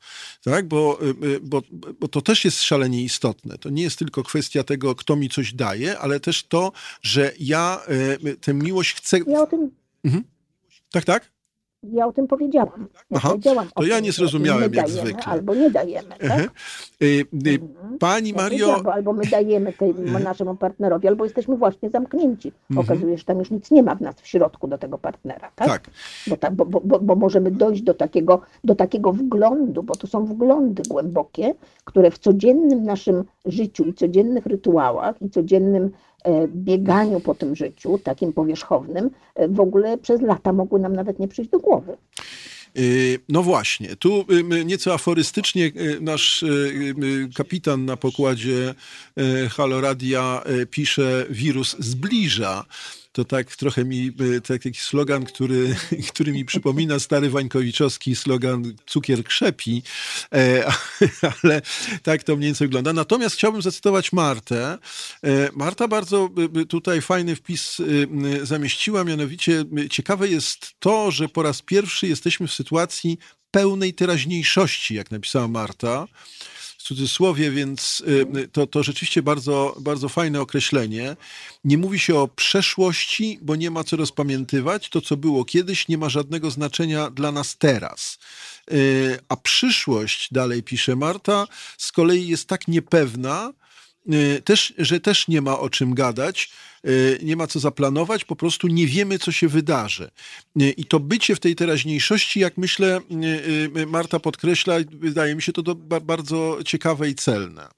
Tak? Bo, bo, bo to też jest szalenie istotne. To nie jest tylko kwestia tego, kto mi coś daje, ale też to, że ja e, tę miłość chcę. Ja o tym. Mhm. Tak, tak? Ja o tym powiedziałam. Ja Aha, powiedziałam to ja nie zrozumiałem jak dajemy, zwykle. Albo nie dajemy, tak? Mhm. Pani ja Mario... Albo, albo my dajemy tej, naszemu partnerowi, albo jesteśmy właśnie zamknięci. Mhm. Okazuje się, że tam już nic nie ma w nas w środku do tego partnera, tak? tak. Bo, ta, bo, bo, bo możemy dojść do takiego, do takiego wglądu, bo to są wglądy głębokie, które w codziennym naszym życiu i codziennych rytuałach i codziennym bieganiu po tym życiu, takim powierzchownym, e, w ogóle przez lata mogły nam nawet nie przyjść do głowy. E, no właśnie, tu nieco aforystycznie nasz kapitan na pokładzie Haloradia pisze, wirus zbliża to tak trochę mi, e, tak taki slogan, który, który mi przypomina stary wańkowiczowski slogan cukier krzepi, e, ale tak to mniej więcej wygląda. Natomiast chciałbym zacytować Martę. E, Marta bardzo tutaj fajny wpis zamieściła, mianowicie ciekawe jest to, że po raz pierwszy jesteśmy w sytuacji pełnej teraźniejszości, jak napisała Marta cudzysłowie, więc y, to, to rzeczywiście bardzo, bardzo fajne określenie. Nie mówi się o przeszłości, bo nie ma co rozpamiętywać. To, co było kiedyś, nie ma żadnego znaczenia dla nas teraz. Y, a przyszłość, dalej pisze Marta, z kolei jest tak niepewna, też, że też nie ma o czym gadać, Y, nie ma co zaplanować, po prostu nie wiemy, co się wydarzy. Y, I to bycie w tej teraźniejszości, jak myślę, y, Marta podkreśla, wydaje mi się to bardzo ciekawe i celne.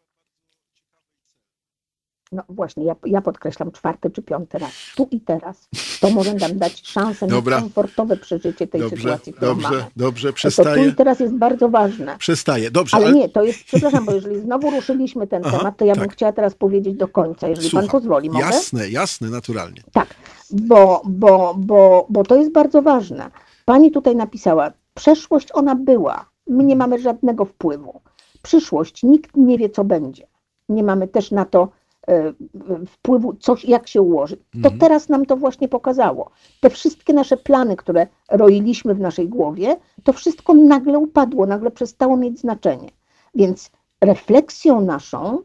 No właśnie, ja, ja, podkreślam czwarty czy piąty raz. Tu i teraz. To może nam dać szansę Dobra. na komfortowe przeżycie tej dobrze, sytuacji, którą dobrze, mamy. Dobrze, przestaję. To tu i teraz jest bardzo ważne. Przestaję, dobrze. Ale, ale... nie, to jest, przepraszam, bo jeżeli znowu ruszyliśmy ten Aha, temat, to ja tak. bym chciała teraz powiedzieć do końca, jeżeli Słucham. pan pozwoli. Mogę? Jasne, jasne, naturalnie. Tak, bo, bo, bo, bo to jest bardzo ważne. Pani tutaj napisała, przeszłość ona była, my nie mamy żadnego wpływu. Przyszłość, nikt nie wie, co będzie. Nie mamy też na to wpływu, coś, jak się ułoży. To mhm. teraz nam to właśnie pokazało. Te wszystkie nasze plany, które roiliśmy w naszej głowie, to wszystko nagle upadło, nagle przestało mieć znaczenie. Więc refleksją naszą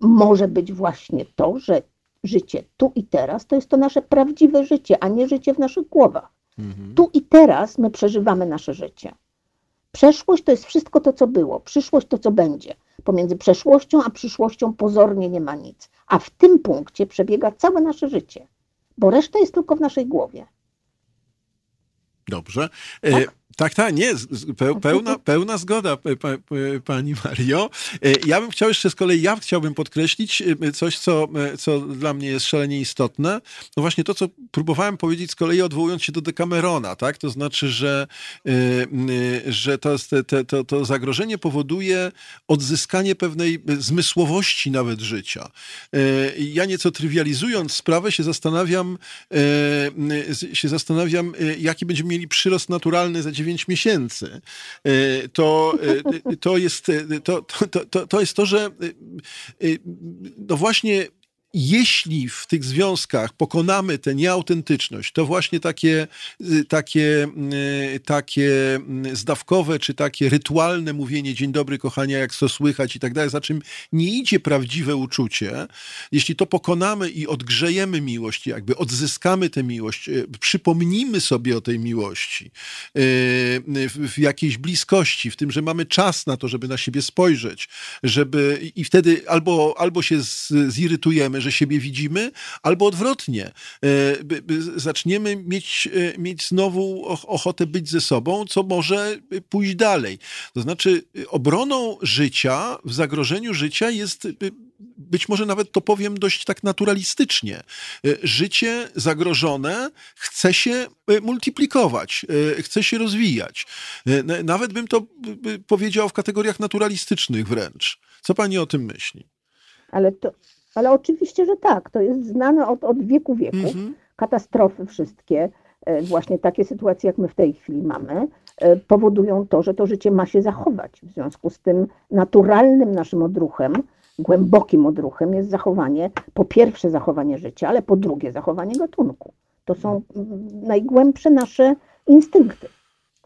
może być właśnie to, że życie tu i teraz to jest to nasze prawdziwe życie, a nie życie w naszych głowach. Mhm. Tu i teraz my przeżywamy nasze życie. Przeszłość to jest wszystko to, co było, przyszłość to, co będzie. Pomiędzy przeszłością a przyszłością pozornie nie ma nic. A w tym punkcie przebiega całe nasze życie. bo reszta jest tylko w naszej głowie. Dobrze. Tak? Tak, tak, nie, pełna, pełna zgoda, pani Mario. E, ja bym chciał jeszcze z kolei, ja chciałbym podkreślić e, coś, co, e, co dla mnie jest szalenie istotne. No właśnie to, co próbowałem powiedzieć z kolei odwołując się do Decamerona, tak? To znaczy, że, że to, to, to zagrożenie powoduje odzyskanie pewnej zmysłowości nawet życia. Ja nieco trywializując sprawę się zastanawiam, się zastanawiam, jaki będziemy mieli przyrost naturalny za 9 miesięcy, e, to, e, to, jest, e, to, to, to, to jest to, że no właśnie jeśli w tych związkach pokonamy tę nieautentyczność, to właśnie takie, y, takie, y, takie y, zdawkowe czy takie rytualne mówienie dzień dobry kochania, jak to słychać? i tak dalej, za czym nie idzie prawdziwe uczucie, jeśli to pokonamy i odgrzejemy miłość, jakby odzyskamy tę miłość, przypomnimy sobie o tej miłości w jakiejś bliskości, w tym, że mamy czas na to, żeby na siebie spojrzeć, żeby i wtedy albo, albo się zirytujemy, że siebie widzimy, albo odwrotnie. E, zaczniemy mieć, e, mieć znowu ochotę być ze sobą, co może pójść dalej. To znaczy, obroną życia, w zagrożeniu życia jest być może nawet to powiem dość tak naturalistycznie. E, życie zagrożone chce się multiplikować, chce się rozwijać. Nawet bym to powiedział w kategoriach naturalistycznych wręcz. Co pani o tym myśli? Ale to, ale oczywiście, że tak. To jest znane od, od wieku wieków. Mhm. Katastrofy wszystkie, e, właśnie takie sytuacje, jak my w tej chwili mamy, e, powodują to, że to życie ma się zachować. W związku z tym naturalnym naszym odruchem, głębokim odruchem jest zachowanie, po pierwsze zachowanie życia, ale po drugie zachowanie gatunku. To są najgłębsze nasze instynkty.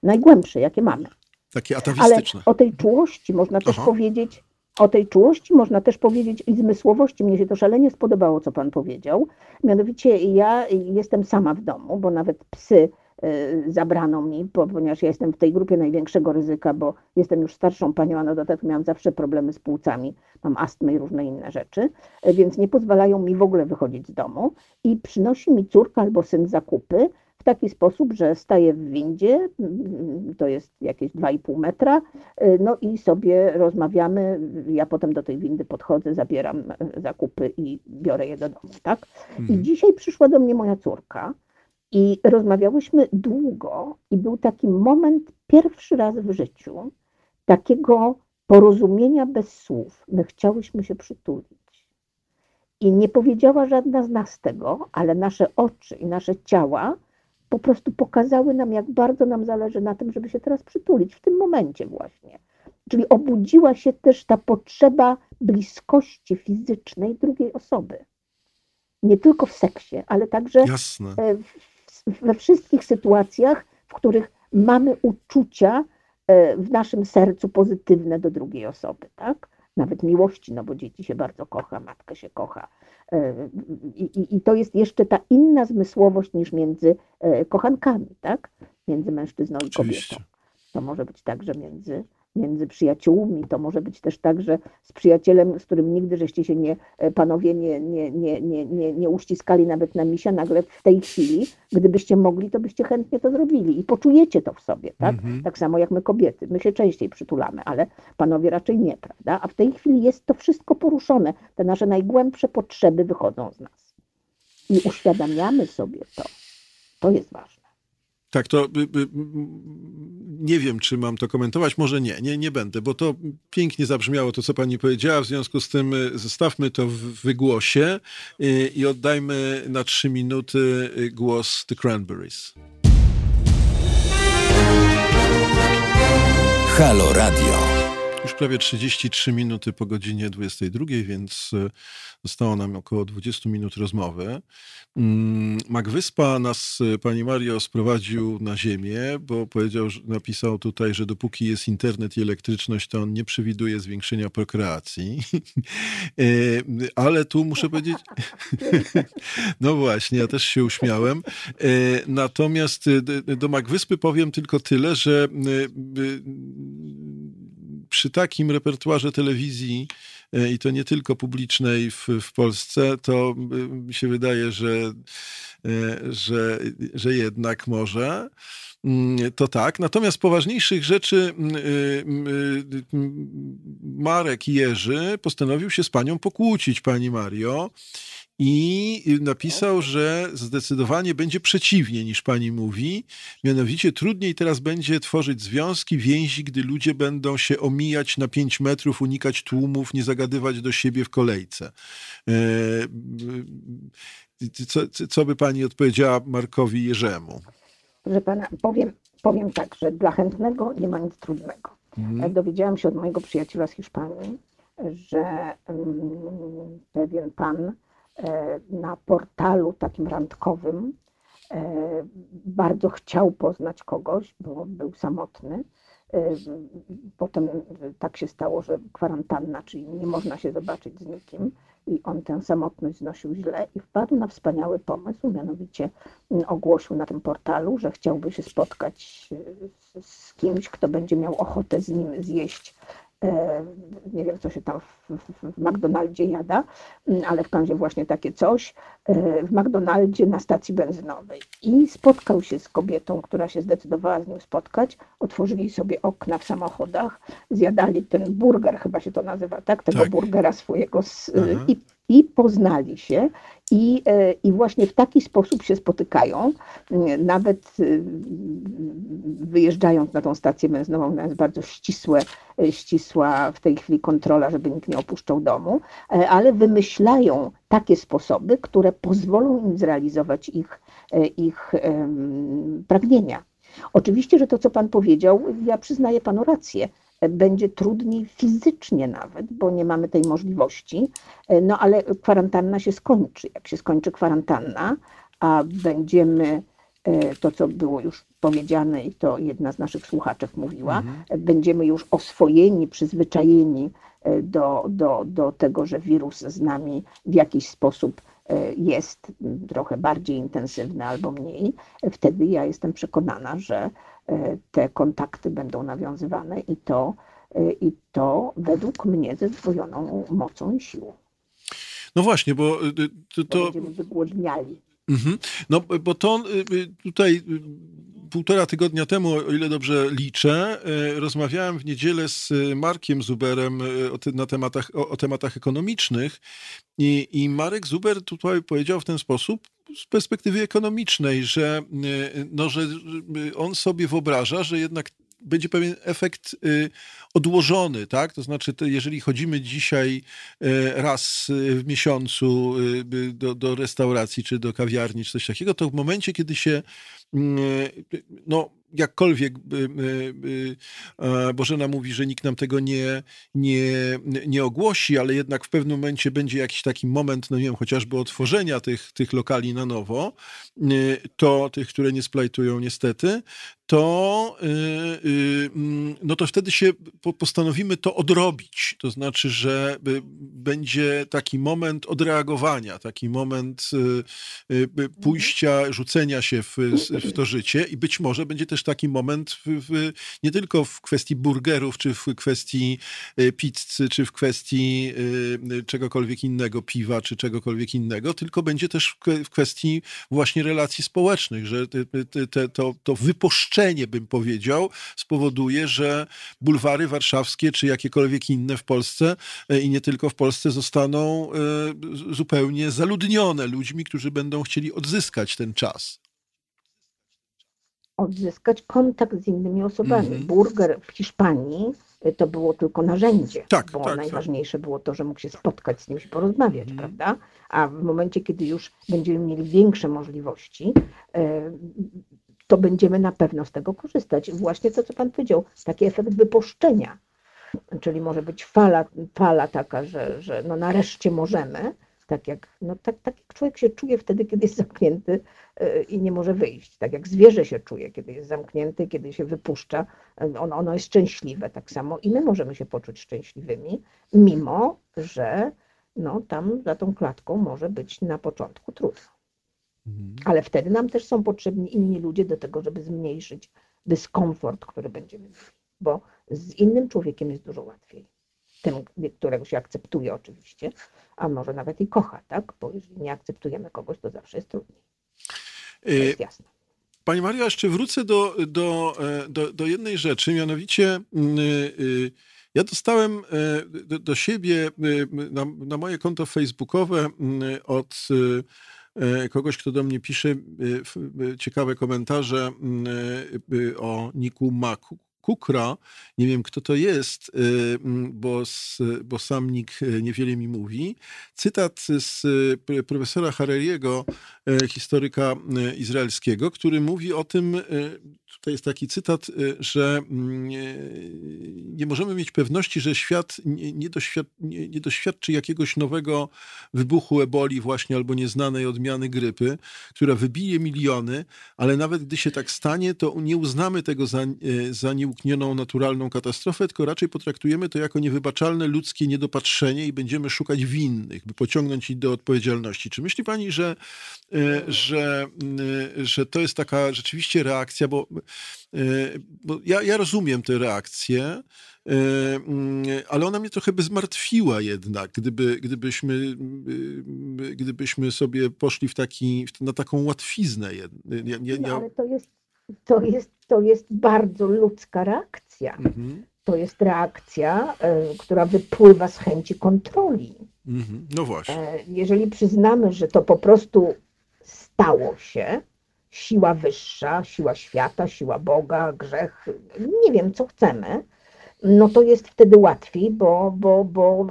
Najgłębsze, jakie mamy. Takie atawistyczne. Ale o tej czułości można Aha. też powiedzieć o tej czułości można też powiedzieć i zmysłowości. Mnie się to szalenie spodobało, co Pan powiedział. Mianowicie ja jestem sama w domu, bo nawet psy y, zabrano mi, ponieważ ja jestem w tej grupie największego ryzyka, bo jestem już starszą panią, a na dodatek miałam zawsze problemy z płucami, mam astmę i różne inne rzeczy, więc nie pozwalają mi w ogóle wychodzić z domu i przynosi mi córka albo syn zakupy, w taki sposób, że staję w windzie, to jest jakieś 2,5 metra, no i sobie rozmawiamy. Ja potem do tej windy podchodzę, zabieram zakupy i biorę je do domu, tak? Mhm. I dzisiaj przyszła do mnie moja córka i rozmawiałyśmy długo i był taki moment, pierwszy raz w życiu, takiego porozumienia bez słów. My chciałyśmy się przytulić. I nie powiedziała żadna z nas tego, ale nasze oczy i nasze ciała po prostu pokazały nam, jak bardzo nam zależy na tym, żeby się teraz przytulić, w tym momencie właśnie. Czyli obudziła się też ta potrzeba bliskości fizycznej drugiej osoby. Nie tylko w seksie, ale także e, we wszystkich sytuacjach, w których mamy uczucia e, w naszym sercu pozytywne do drugiej osoby, tak? Nawet miłości, no bo dzieci się bardzo kocha, matkę się kocha, E, I, I, to jest jeszcze ta inna zmysłowość niż między e, kochankami, tak? Między mężczyzną i kobietą. To może być także między między przyjaciółmi. To może być też tak, że z przyjacielem, z którym nigdy żeście się nie, e, panowie nie, nie, nie, nie, nie, nie uściskali nawet na misia, nagle w tej chwili, gdybyście mogli, to byście chętnie to zrobili i poczujecie to w sobie, tak? -hmm. Tak samo jak my kobiety. My się częściej przytulamy, ale panowie raczej nie, prawda? A w tej chwili jest to wszystko poruszone. Te nasze najgłębsze potrzeby wychodzą z nas. I uświadamiamy sobie to. To jest ważne. Tak, to nie wiem, czy mam to komentować. Może nie, nie, nie będę, bo to pięknie zabrzmiało to, co pani powiedziała. W związku z tym y, zostawmy to w wygłosie y, i oddajmy na trzy minuty y, głos The Cranberries. Halo Radio. Już prawie 33 minuty po godzinie 22, więc e, zostało nam około 20 minut rozmowy. Mm, Magwyspa nas, e, pani Mario, sprowadził na ziemię, bo powiedział, napisał tutaj, że dopóki jest internet i elektryczność, to on nie przewiduje zwiększenia prokreacji. E, ale tu muszę powiedzieć, no właśnie, ja też się uśmiałem. Natomiast do Magwyspy powiem tylko tyle, że przy takim repertuarze telewizji i to nie tylko publicznej w, w Polsce, to mi się wydaje, że, że, że jednak może. Mm, to tak. Natomiast poważniejszych rzeczy mm, y, Marek Jerzy postanowił się z panią pokłócić, pani Mario. I napisał, że zdecydowanie będzie przeciwnie niż pani mówi. Mianowicie trudniej teraz będzie tworzyć związki, więzi, gdy ludzie będą się omijać na 5 metrów, unikać tłumów, nie zagadywać do siebie w kolejce. E, co, co by pani odpowiedziała Markowi Jerzemu? Proszę pana, powiem, powiem tak, że dla chętnego nie ma nic trudnego. Mhm. Dowiedziałam się od mojego przyjaciela z Hiszpanii, że um, pewien pan e, na portalu takim randkowym e, bardzo chciał poznać kogoś, bo był samotny. E, potem tak się stało, że kwarantanna, czyli nie można się zobaczyć z nikim i on tę samotność znosił źle i wpadł na wspaniały pomysł, mianowicie mm, ogłosił na tym portalu, że chciałby się spotkać e, z kimś, kto będzie miał ochotę z nim zjeść E, nie wiem, co się tam w, w, w McDonaldzie jada, mm, ale w każdym właśnie takie coś, e, w McDonaldzie na stacji benzynowej. I spotkał się z kobietą, która się zdecydowała z nim spotkać. Otworzyli sobie okna w samochodach, zjadali ten burger, chyba się to nazywa, tak? Tego tak. burgera swojego z, i i poznali się i, e, i właśnie w taki sposób się spotykają. Nawet e, wyjeżdżając na tą stację benzynową, jest bardzo ścisłe, e, ścisła w tej chwili kontrola, żeby nikt nie opuszczał domu, ale wymyślają takie sposoby, które pozwolą im zrealizować ich, ich pragnienia. Oczywiście, że to, co Pan powiedział, ja przyznaję Panu rację będzie trudniej fizycznie nawet, bo nie mamy tej możliwości, no ale kwarantanna się skończy. Jak się skończy kwarantanna, a będziemy e, to, co było już powiedziane i to jedna z naszych słuchaczek mówiła, mhm. będziemy już oswojeni, przyzwyczajeni e, do, do, do tego, że wirus z nami w jakiś sposób e, jest trochę bardziej intensywny albo mniej, wtedy ja jestem przekonana, że te kontakty będą nawiązywane i to, e, i to według mnie ze zdwojoną mocą i siłą. No właśnie, bo e, to... to... Będziemy wygłodniali. Mhm. No bo to tutaj półtora tygodnia temu, o ile dobrze liczę, rozmawiałem w niedzielę z Markiem Zuberem na tematach, o, o tematach ekonomicznych i, i Marek Zuber tutaj powiedział w ten sposób, z perspektywy ekonomicznej, że, e, no, że on sobie wyobraża, że jednak będzie pewien efekt y, odłożony, tak? To znaczy, jeżeli chodzimy dzisiaj e, raz w miesiącu do, do restauracji, czy do kawiarni, czy coś takiego, to w momencie, kiedy się mm, no, jakkolwiek Bożena mówi, że nikt nam tego nie, nie, nie ogłosi, ale jednak w pewnym momencie będzie jakiś taki moment, no nie wiem, chociażby otworzenia tych, tych lokali na nowo, to tych, które nie splajtują niestety, to, y, y, mm, no to wtedy się postanowimy to odrobić. To znaczy, że będzie taki moment odreagowania, taki moment y, pójścia, rzucenia się w, w to życie i być może będzie też taki moment w, w, nie tylko w kwestii burgerów, czy w kwestii pizzy, czy w kwestii czegokolwiek innego, piwa, czy czegokolwiek innego, tylko będzie też w kwestii właśnie relacji społecznych, że te, te, to, to wypuszczenie bym powiedział, spowoduje, że bulwary warszawskie czy jakiekolwiek inne w Polsce e, i nie tylko w Polsce zostaną e, zupełnie zaludnione ludźmi, którzy będą chcieli odzyskać ten czas odzyskać kontakt z innymi osobami. Mm -hmm. Burger w Hiszpanii e, to było tylko narzędzie, tak, bo tak, tak. najważniejsze tak. było to, że mógł się spotkać z kimś i porozmawiać, mm. prawda? A w momencie, kiedy już będziemy mieli większe możliwości, to będziemy na pewno z tego korzystać. Właśnie to, co Pan powiedział, taki efekt wypuszczenia. Czyli może być fala, fala taka, że, że no nareszcie możemy, tak jak, no tak, tak jak człowiek się czuje wtedy, kiedy jest zamknięty yy, i nie może wyjść. Tak jak zwierzę się czuje, kiedy jest zamknięty, kiedy się wypuszcza, yy, ono, ono jest szczęśliwe tak samo i my możemy się poczuć szczęśliwymi, mimo że no, tam za tą klatką może być na początku trudno. Mhm. Ale wtedy nam też są potrzebni inni ludzie do tego, żeby zmniejszyć dyskomfort, który będziemy mieli, bo z innym człowiekiem jest dużo łatwiej. tym, którego się akceptuje oczywiście, a może nawet i kocha, tak? Bo jeżeli nie akceptujemy kogoś, to zawsze jest trudniej. To jest jasne. Pani Maria, jeszcze wrócę do, do, e, do, do jednej rzeczy, mianowicie mm, y, y, ja dostałem e, do, do siebie y, na, na, moje konto facebookowe mm, od kogoś, kto do mnie pisze ciekawe komentarze mm, o Niku Maku, Kukra. Nie wiem, kto to jest, bo, bo sam nikt y, niewiele mi mówi. Cytat z profesora Harariego, historyka izraelskiego, który mówi o tym, tutaj jest taki cytat, że mm, nie możemy mieć pewności, że świat nie, doświad, nie, nie doświadczy jakiegoś nowego wybuchu eboli właśnie albo nieznanej odmiany grypy, która wybije miliony, ale nawet gdy się tak stanie, to nie uznamy tego za, za nieuniknione nieuniknioną naturalną katastrofę, tylko raczej potraktujemy to jako niewybaczalne ludzkie niedopatrzenie i będziemy szukać winnych, by pociągnąć ich do odpowiedzialności. Czy myśli pani, że, e, że, e, że to jest taka rzeczywiście reakcja, bo, e, bo ja, ja rozumiem tę reakcję, ale ona mnie trochę by zmartwiła jednak, gdyby, gdybyśmy, gdybyśmy sobie poszli w taki, na taką łatwiznę. Ja, ja, no, ale to jest, to jest to jest bardzo ludzka reakcja. Mhm. To jest reakcja, y, która wypływa z chęci kontroli. Mhm. No właśnie. E, jeżeli przyznamy, że to po prostu stało się, siła wyższa, siła świata, siła Boga, grzech, nie wiem, co chcemy, no to jest wtedy łatwiej, bo, bo, bo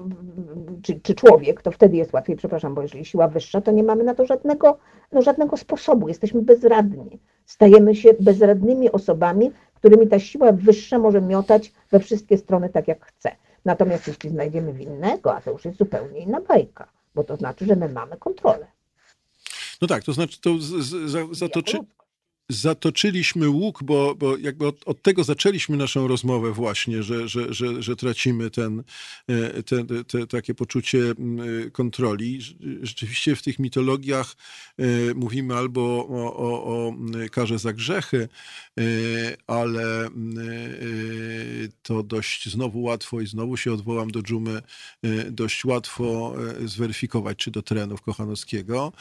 czy, czy człowiek, to wtedy jest łatwiej, przepraszam, bo jeżeli siła wyższa, to nie mamy na to żadnego, no żadnego sposobu, jesteśmy bezradni. Stajemy się bezradnymi osobami, którymi ta siła wyższa może miotać we wszystkie strony tak jak chce. Natomiast jeśli znajdziemy winnego, a to już jest zupełnie inna bajka, bo to znaczy, że my mamy kontrolę. No tak, to znaczy to zatoczy, zatoczyliśmy łuk, bo, bo jakby od, od, tego zaczęliśmy naszą rozmowę właśnie, że, że, że, że tracimy ten, e, te, te, takie poczucie e, kontroli. Rzeczywiście w tych mitologiach e, mówimy albo o, o, o karze za grzechy, ale to dość znowu łatwo i znowu się odwołam do dżumy, dość łatwo zweryfikować, czy do terenów Kochanowskiego,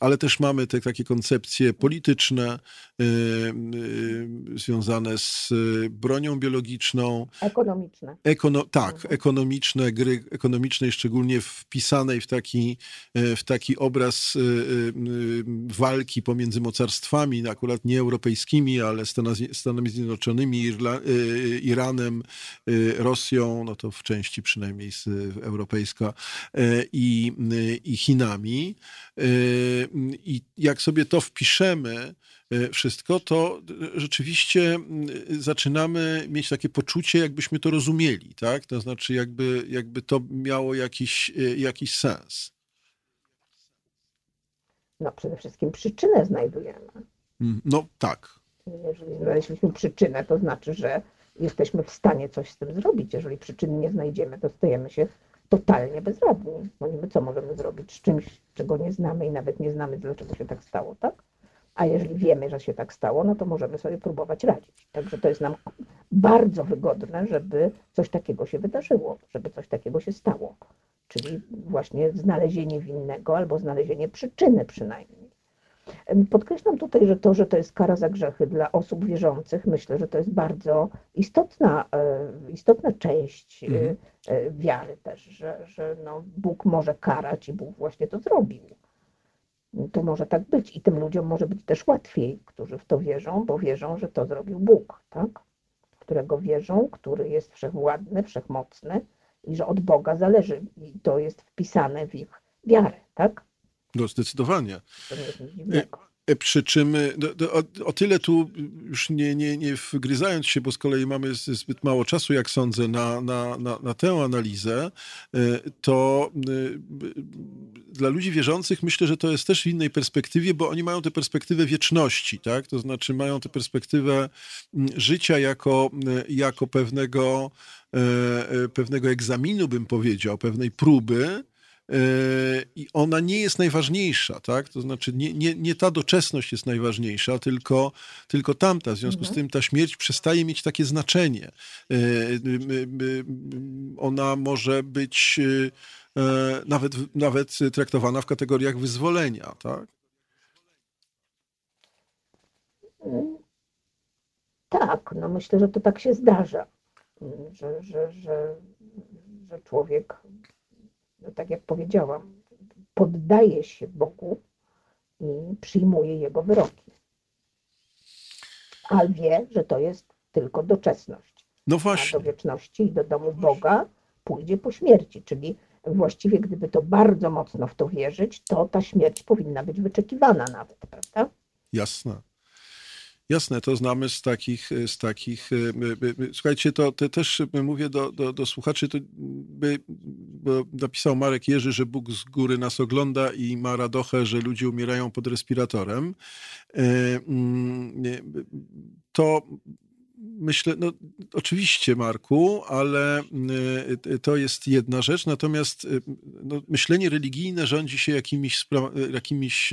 ale też mamy te takie koncepcje koncepcje polityczne y, y, związane z y, bronią biologiczną. Ekonomiczne. Ekono, tak, mhm. ekonomiczne, gry ekonomicznej, szczególnie wpisanej w taki, w taki obraz walki pomiędzy mocarstwami, akurat nie europejskimi, ale Stanami, Stanami Zjednoczonymi, Irla, Iranem, Rosją, no to w części przynajmniej europejska, i, i Chinami. I jak sobie to wpiszemy, e, wszystko, to rzeczywiście zaczynamy mieć takie poczucie, jakbyśmy to rozumieli, tak? To znaczy, jakby, jakby to miało jakiś, e, jakiś sens. No, przede wszystkim przyczynę znajdujemy. Mm, no, tak. Jeżeli znaleźliśmy przyczynę, to znaczy, że jesteśmy w stanie coś z tym zrobić. Jeżeli przyczyny nie znajdziemy, to stajemy się totalnie bezradni. No niby co możemy zrobić z czymś, czego nie znamy i nawet nie znamy, dlaczego się tak stało, tak? A jeżeli wiemy, że się tak stało, no to możemy sobie próbować radzić. Także to jest nam bardzo wygodne, żeby coś takiego się wydarzyło, żeby coś takiego się stało. Czyli właśnie znalezienie winnego albo znalezienie przyczyny przynajmniej. Podkreślam tutaj, że to, że to jest kara za grzechy dla osób wierzących, myślę, że to jest bardzo istotna, e, istotna część e, mhm. E, wiary też, że, że no Bóg może karać i Bóg właśnie to zrobił. To może tak być i tym ludziom może być też łatwiej, którzy w to wierzą, bo wierzą, że to zrobił Bóg, tak? którego wierzą, który jest wszechwładny, wszechmocny i że od Boga zależy i to jest wpisane w ich wiarę, tak? No zdecydowanie. E, e, przy czym e, o, o, tyle tu już nie, nie, nie wgryzając się, bo z kolei mamy zbyt mało czasu, jak sądzę, na, na, na, na tę analizę, to dla ludzi wierzących myślę, że to jest też w innej perspektywie, bo oni mają tę perspektywę wieczności, tak? To znaczy mają tę perspektywę życia jako, jako pewnego, pewnego egzaminu, bym powiedział, pewnej próby, i ona nie jest najważniejsza, tak? To znaczy nie, nie, nie ta doczesność jest najważniejsza, tylko, tylko tamta. W związku mhm. z tym ta śmierć przestaje mieć takie znaczenie. Ona może być nawet, nawet traktowana w kategoriach wyzwolenia, tak? Tak, no myślę, że to tak się zdarza, że, że, że, że człowiek, no tak jak powiedziałam, poddaje się Bogu i przyjmuje Jego wyroki. Ale wie, że to jest tylko doczesność. No właśnie. A do wieczności i do domu Boga pójdzie po śmierci, czyli właściwie gdyby to bardzo mocno w to wierzyć, to ta śmierć powinna być wyczekiwana nawet, prawda? Jasne. Jasne, to znamy z takich, z takich e, słuchajcie, to, to też mówię do, do, do słuchaczy, to by, bo napisał Marek Jerzy, że Bóg z góry nas ogląda i ma radochę, że ludzie umierają pod respiratorem. E, mm, to myślę, no oczywiście Marku, ale to jest jedna rzecz, natomiast no, myślenie religijne rządzi się jakimiś, jakimiś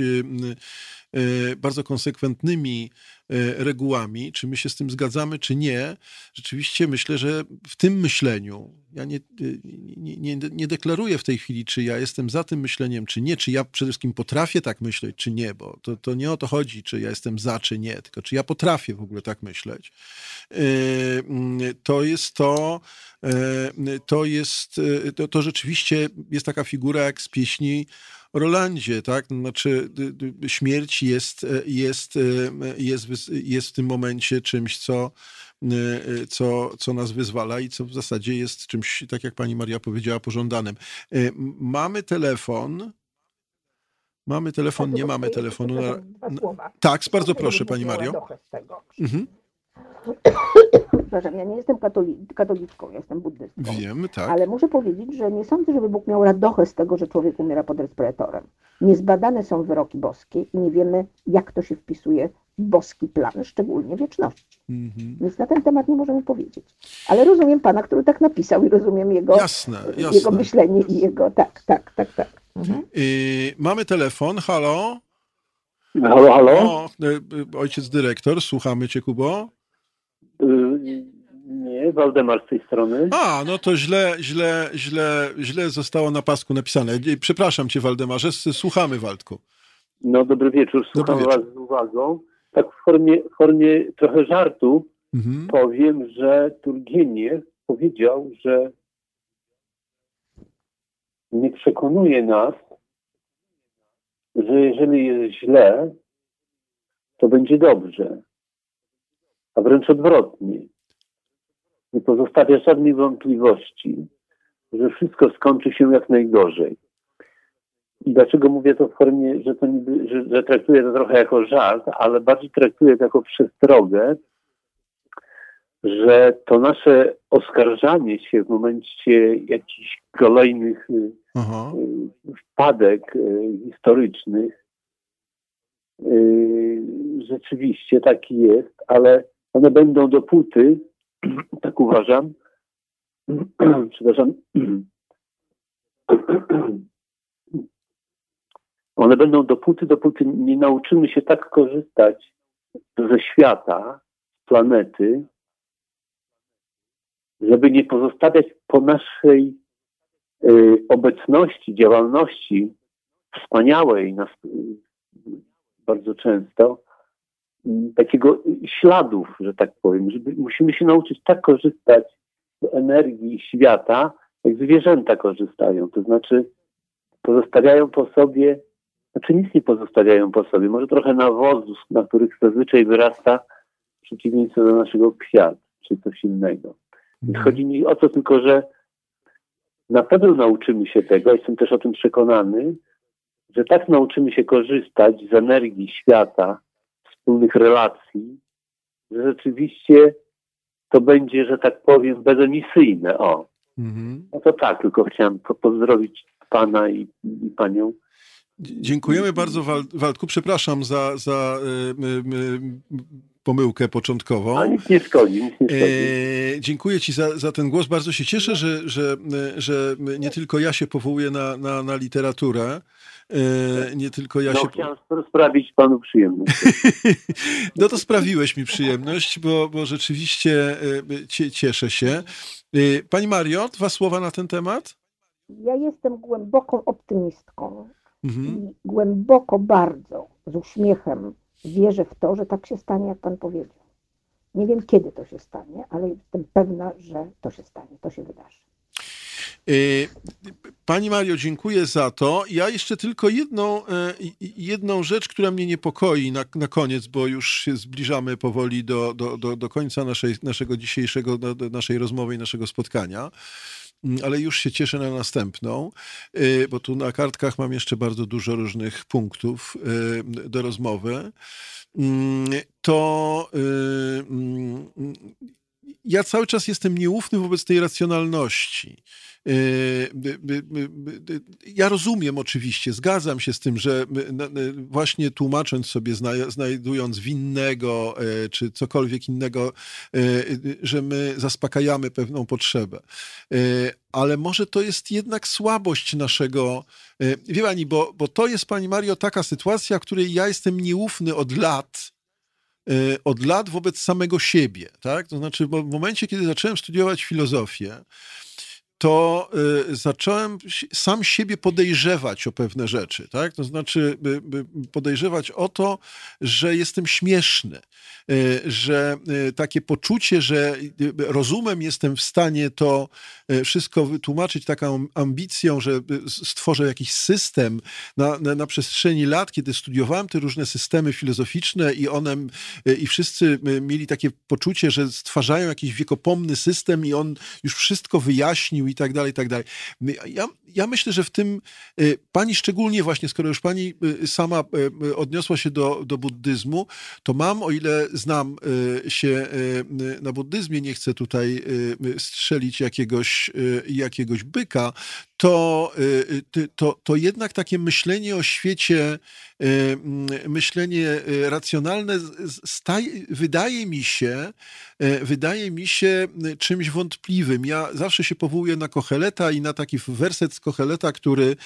E, bardzo konsekwentnymi e, regułami, czy my się z tym zgadzamy, czy nie, rzeczywiście myślę, że w tym myśleniu, ja nie, nie, nie, nie, deklaruję w tej chwili, czy ja jestem za tym myśleniem, czy nie, czy ja przede wszystkim potrafię tak myśleć, czy nie, bo to, to nie o to chodzi, czy ja jestem za, czy nie, tylko czy ja potrafię w ogóle tak myśleć. E, to jest to, to jest, to, to rzeczywiście jest taka figura jak z pieśni Rolandzie, tak? Znaczy śmierć jest, e, jest, e, jest, jest w tym momencie czymś, co, e, co, co nas wyzwala i co w zasadzie jest czymś, tak jak pani Maria powiedziała, pożądanym. Mamy telefon. Mamy telefon, nie mamy telefonu. Na... Tak, bardzo proszę, pani Mario. Mhm. Przepraszam, ja nie jestem katoli katoliczką, ja jestem buddystką. Wiem, tak. Ale muszę powiedzieć, że nie sądzę, żeby Bóg miał radochę z tego, że człowiek umiera pod respiratorem. Niezbadane są wyroki boskie i nie wiemy, jak to się wpisuje boski plan, szczególnie wieczności. Mm -hmm. Więc na ten temat nie możemy powiedzieć. Ale rozumiem pana, który tak napisał i rozumiem jego, jasne, jasne. jego myślenie i jego... Tak, tak, tak, tak. Mhm. mamy telefon, halo? Halo, halo? O, e, ojciec dyrektor, słuchamy cię, Kubo. Y, nie, Waldemar z tej strony. A, no to źle, źle, źle, źle zostało na pasku napisane. Przepraszam cię, Waldemarze, słuchamy, Waldku. No, dobry wieczór, słucham dobry wieczór. was z uwagą. Tak w formie, formie trochę żartu mhm. powiem, że Turgieniew powiedział, że nie przekonuje nas, że jeżeli jest źle, to będzie dobrze a wręcz odwrotnie. Nie pozostawia żadnej wątpliwości, że wszystko skończy się jak najgorzej. I dlaczego mówię to w formie, że, to niby, że, że traktuję to trochę jako żart, ale bardziej traktuję to jako przestrogę, że to nasze oskarżanie się w momencie jakichś kolejnych y, Aha. Y, wpadek y, historycznych rzeczywiście taki jest, ale one będą dopóty, tak uważam, przepraszam, one będą dopóty, dopóty nie nauczymy się tak korzystać ze świata, z planety, żeby nie pozostawiać po naszej y, obecności, działalności wspaniałej y, bardzo często, takiego śladów, że tak powiem, żeby musimy się nauczyć tak korzystać z energii świata, jak zwierzęta korzystają. To znaczy pozostawiają po sobie, znaczy nic nie pozostawiają po sobie, może trochę nawozów, na których zazwyczaj wyrasta w przeciwieństwie do naszego kwiat, czy coś innego. Więc mhm. chodzi mi o to tylko, że na pewno nauczymy się tego, jestem też o tym przekonany, że tak nauczymy się korzystać z energii świata, wspólnych relacji, że rzeczywiście to będzie, że tak powiem, bezemisyjne. O. Mhm. No to tak, tylko chciałem pozdrowić pana i, i panią. Dziękujemy bardzo Waldku. Przepraszam za, za y, y, y, pomyłkę początkową. A nic nie szkodzi, nic nie szkodzi. E, dziękuję Ci za, za ten głos. Bardzo się cieszę, że, że, że nie tylko ja się powołuję na, na, na literaturę. E, nie tylko ja no, się. Chciałem sprawić panu przyjemność. no to sprawiłeś mi przyjemność, bo, bo rzeczywiście e, cieszę się. E, pani Mario, dwa słowa na ten temat? Ja jestem głęboką optymistką. Mhm. I głęboko bardzo, z uśmiechem wierzę w to, że tak się stanie, jak Pan powiedział. Nie wiem, kiedy to się stanie, ale jestem pewna, że to się stanie, to się wydarzy. Y, pani Mario, dziękuję za to. Ja jeszcze tylko jedną, e, jedną rzecz, która mnie niepokoi na, na koniec, bo już się zbliżamy powoli do, do, do, do końca naszej, naszego dzisiejszego, do naszej rozmowy i naszego spotkania ale już się cieszę na następną, y, bo tu na kartkach mam jeszcze bardzo dużo różnych punktów y, do rozmowy. Mm, to mm, ja cały czas jestem nieufny wobec tej racjonalności. Yy, ja rozumiem oczywiście, zgadzam się z tym, że właśnie tłumacząc sobie, znajdując winnego e, czy cokolwiek innego, e, że my zaspokajamy pewną potrzebę. Ale może to jest jednak słabość naszego. Wie pani, bo, bo to jest, pani Mario, taka sytuacja, w której ja jestem nieufny od lat od lat wobec samego siebie. Tak? To znaczy, w momencie, kiedy zacząłem studiować filozofię, to y, zacząłem sam siebie podejrzewać o pewne rzeczy, tak? To znaczy podejrzewać o to, że jestem śmieszny, y, że y, takie poczucie, że rozumem jestem w stanie to wszystko wytłumaczyć taką ambicją, że stworzę jakiś system na, na, na przestrzeni lat, kiedy studiowałem te różne systemy filozoficzne i one i wszyscy mieli takie poczucie, że stwarzają jakiś wiekopomny system i on już wszystko wyjaśnił i tak dalej, i tak dalej. Ja, ja myślę, że w tym y, pani szczególnie właśnie, skoro już pani y, sama y, odniosła się do, do buddyzmu, to mam, o ile znam się na buddyzmie, nie chcę tutaj strzelić jakiegoś, jakiegoś byka, to, to, to jednak takie myślenie o świecie, myślenie racjonalne staje, wydaje mi się, wydaje mi się czymś wątpliwym. Ja zawsze się powołuję na Kocheleta i na taki werset z Kocheleta, który,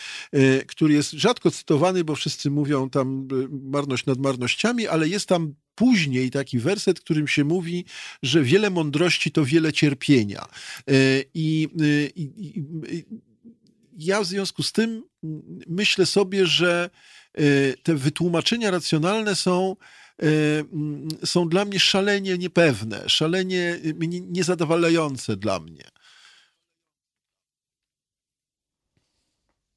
który jest rzadko cytowany, bo wszyscy mówią tam marność nad marnościami, ale jest tam później taki werset, którym się mówi, że wiele mądrości to wiele cierpienia. I, i, i ja w związku z tym myślę sobie, że te wytłumaczenia racjonalne są są dla mnie szalenie niepewne, szalenie niezadowalające dla mnie.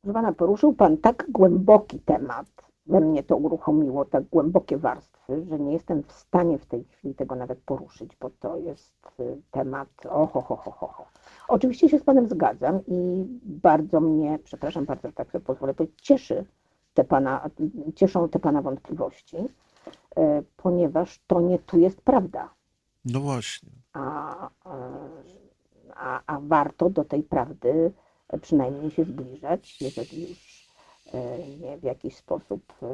Proszę poruszył Pan tak głęboki temat, we mnie to uruchomiło, tak głębokie warstwy, że nie jestem w stanie w tej chwili tego nawet poruszyć, bo to jest y, temat oho, ho, ho, ho, ho. Oczywiście się z Panem zgadzam i bardzo mnie, przepraszam bardzo, tak sobie pozwolę powiedzieć, cieszy te pana, cieszą te Pana wątpliwości, y, ponieważ to nie tu jest prawda. No właśnie. A, a, a warto do tej prawdy przynajmniej się zbliżać, jeżeli już w jakiś sposób e,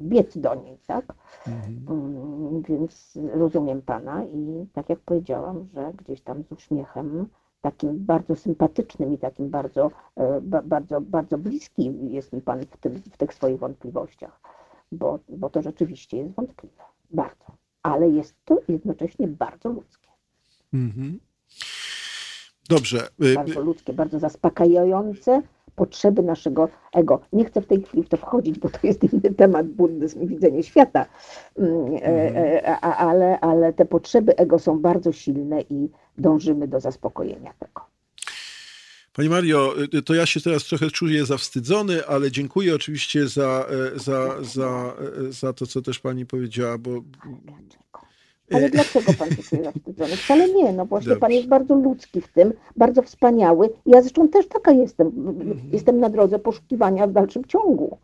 biec do niej, tak? Mhm. Mm, więc rozumiem Pana i tak jak powiedziałam, że gdzieś tam z uśmiechem takim bardzo sympatycznym i takim bardzo, e, bardzo, bardzo bliski jest mi Pan w, tym, w tych swoich wątpliwościach, bo, bo to rzeczywiście jest wątpliwe, bardzo, ale jest to jednocześnie bardzo ludzkie. Mhm. Dobrze. Y, bardzo ludzkie, bardzo zaspokajające potrzeby naszego ego. Nie chcę w tej chwili w to wchodzić, bo to jest inny temat, buddyzm i widzenie świata, mm, e, mhm. E, ale, ale te potrzeby ego są bardzo silne i dążymy do zaspokojenia tego. Pani Mario, y, to ja się teraz trochę czuję zawstydzony, ale dziękuję oczywiście za, e, za, za, za to, co też pani powiedziała, bo ale dlaczego pan się czuje zawstydzony? Wcale nie, no właśnie Dobrze. pan jest bardzo ludzki w tym, bardzo wspaniały. Ja zresztą też taka jestem. Mhm. Jestem na drodze poszukiwania w dalszym ciągu.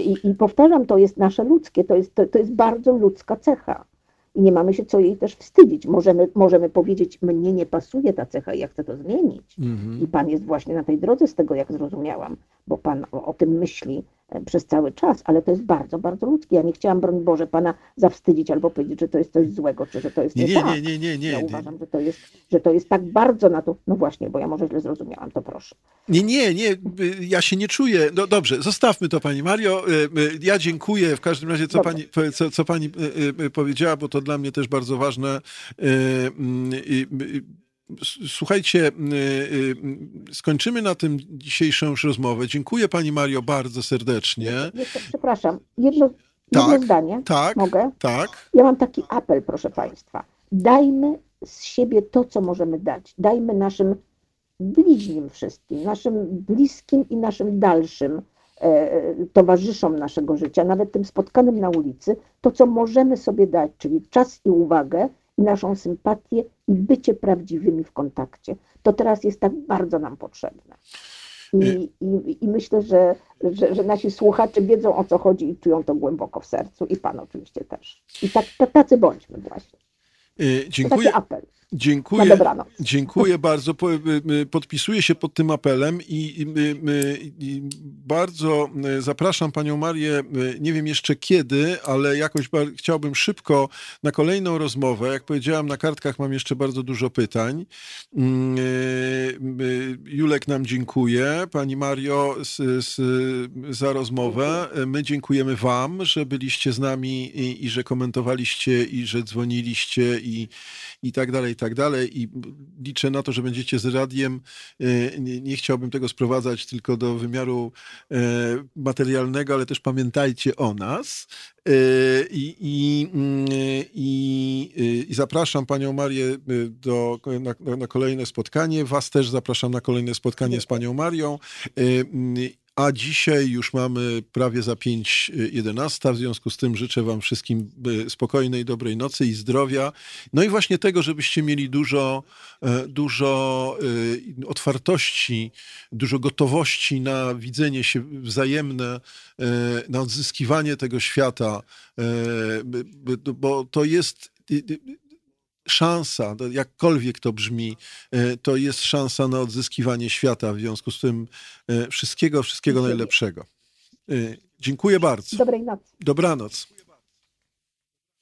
I, I, powtarzam, to jest nasze ludzkie, to jest, to, to jest bardzo ludzka cecha. I nie mamy się co jej też wstydzić. Możemy, możemy powiedzieć, mnie nie pasuje ta cecha i ja chcę to zmienić. Mhm. I Pan jest właśnie na tej drodze z tego, jak zrozumiałam, bo Pan o, o tym myśli przez cały czas, ale to jest bardzo, bardzo ludzkie. Ja nie chciałam, broń Boże, Pana zawstydzić albo powiedzieć, że to jest coś złego, czy że to jest nie, nie, tak. Nie, nie, nie, nie. Ja uważam, że to, jest, że to jest tak bardzo na to, no właśnie, bo ja może źle zrozumiałam, to proszę. Nie, nie, nie, ja się nie czuję, no dobrze, zostawmy to Pani Mario. E, ja dziękuję w każdym razie, co Pani, co, co pani powiedziała, bo to dla mnie też bardzo ważne. Słuchajcie, y, y, skończymy na tym dzisiejszą już rozmowę. Dziękuję Pani Mario bardzo serdecznie. Jeszcze, przepraszam, jedno, tak, jedno zdanie. Tak, Mogę? tak. Ja mam taki apel, proszę Państwa. Dajmy z siebie to, co możemy dać. Dajmy naszym bliźnim wszystkim, naszym bliskim i naszym dalszym e, towarzyszom naszego życia, nawet tym spotkanym na ulicy, to, co możemy sobie dać, czyli czas i uwagę, naszą sympatię i bycie prawdziwymi w kontakcie. To teraz jest tak bardzo nam potrzebne. I, y- i, i myślę, że, że, że, nasi słuchacze wiedzą o co chodzi i czują to głęboko w sercu i Pan oczywiście też. I tak, tacy bądźmy właśnie. Y, dziękuję. To taki apel. Dziękuję, dziękuję bardzo. Podpisuję się pod tym apelem i, i, bardzo zapraszam panią Marię, nie wiem jeszcze kiedy, ale jakoś chciałbym szybko na kolejną rozmowę. Jak powiedziałam, na kartkach mam jeszcze bardzo dużo pytań. Mm, Julek nam dziękuję, pani Mario z, z, za rozmowę. My dziękujemy wam, że byliście z nami i, i że komentowaliście i że dzwoniliście i, i tak dalej tak dalej i liczę na to, że będziecie z radiem. E, nie, nie chciałbym tego sprowadzać tylko do wymiaru e, materialnego, ale też pamiętajcie o nas. E, I, i, mm, i, i zapraszam panią Marię do, na, na kolejne spotkanie. Was też zapraszam na kolejne spotkanie z panią Marią. A dzisiaj już mamy prawie za 5.11. W związku z tym życzę Wam wszystkim e, spokojnej, dobrej nocy i zdrowia. No i właśnie tego, żebyście mieli dużo, e, dużo e, otwartości, dużo gotowości na widzenie się wzajemne, na odzyskiwanie tego świata, bo to jest szansa, jakkolwiek to brzmi, e, to jest szansa na odzyskiwanie świata. W związku z tym e, wszystkiego, wszystkiego najlepszego. E, dziękuję bardzo. Dobrej nocy. Dobranoc.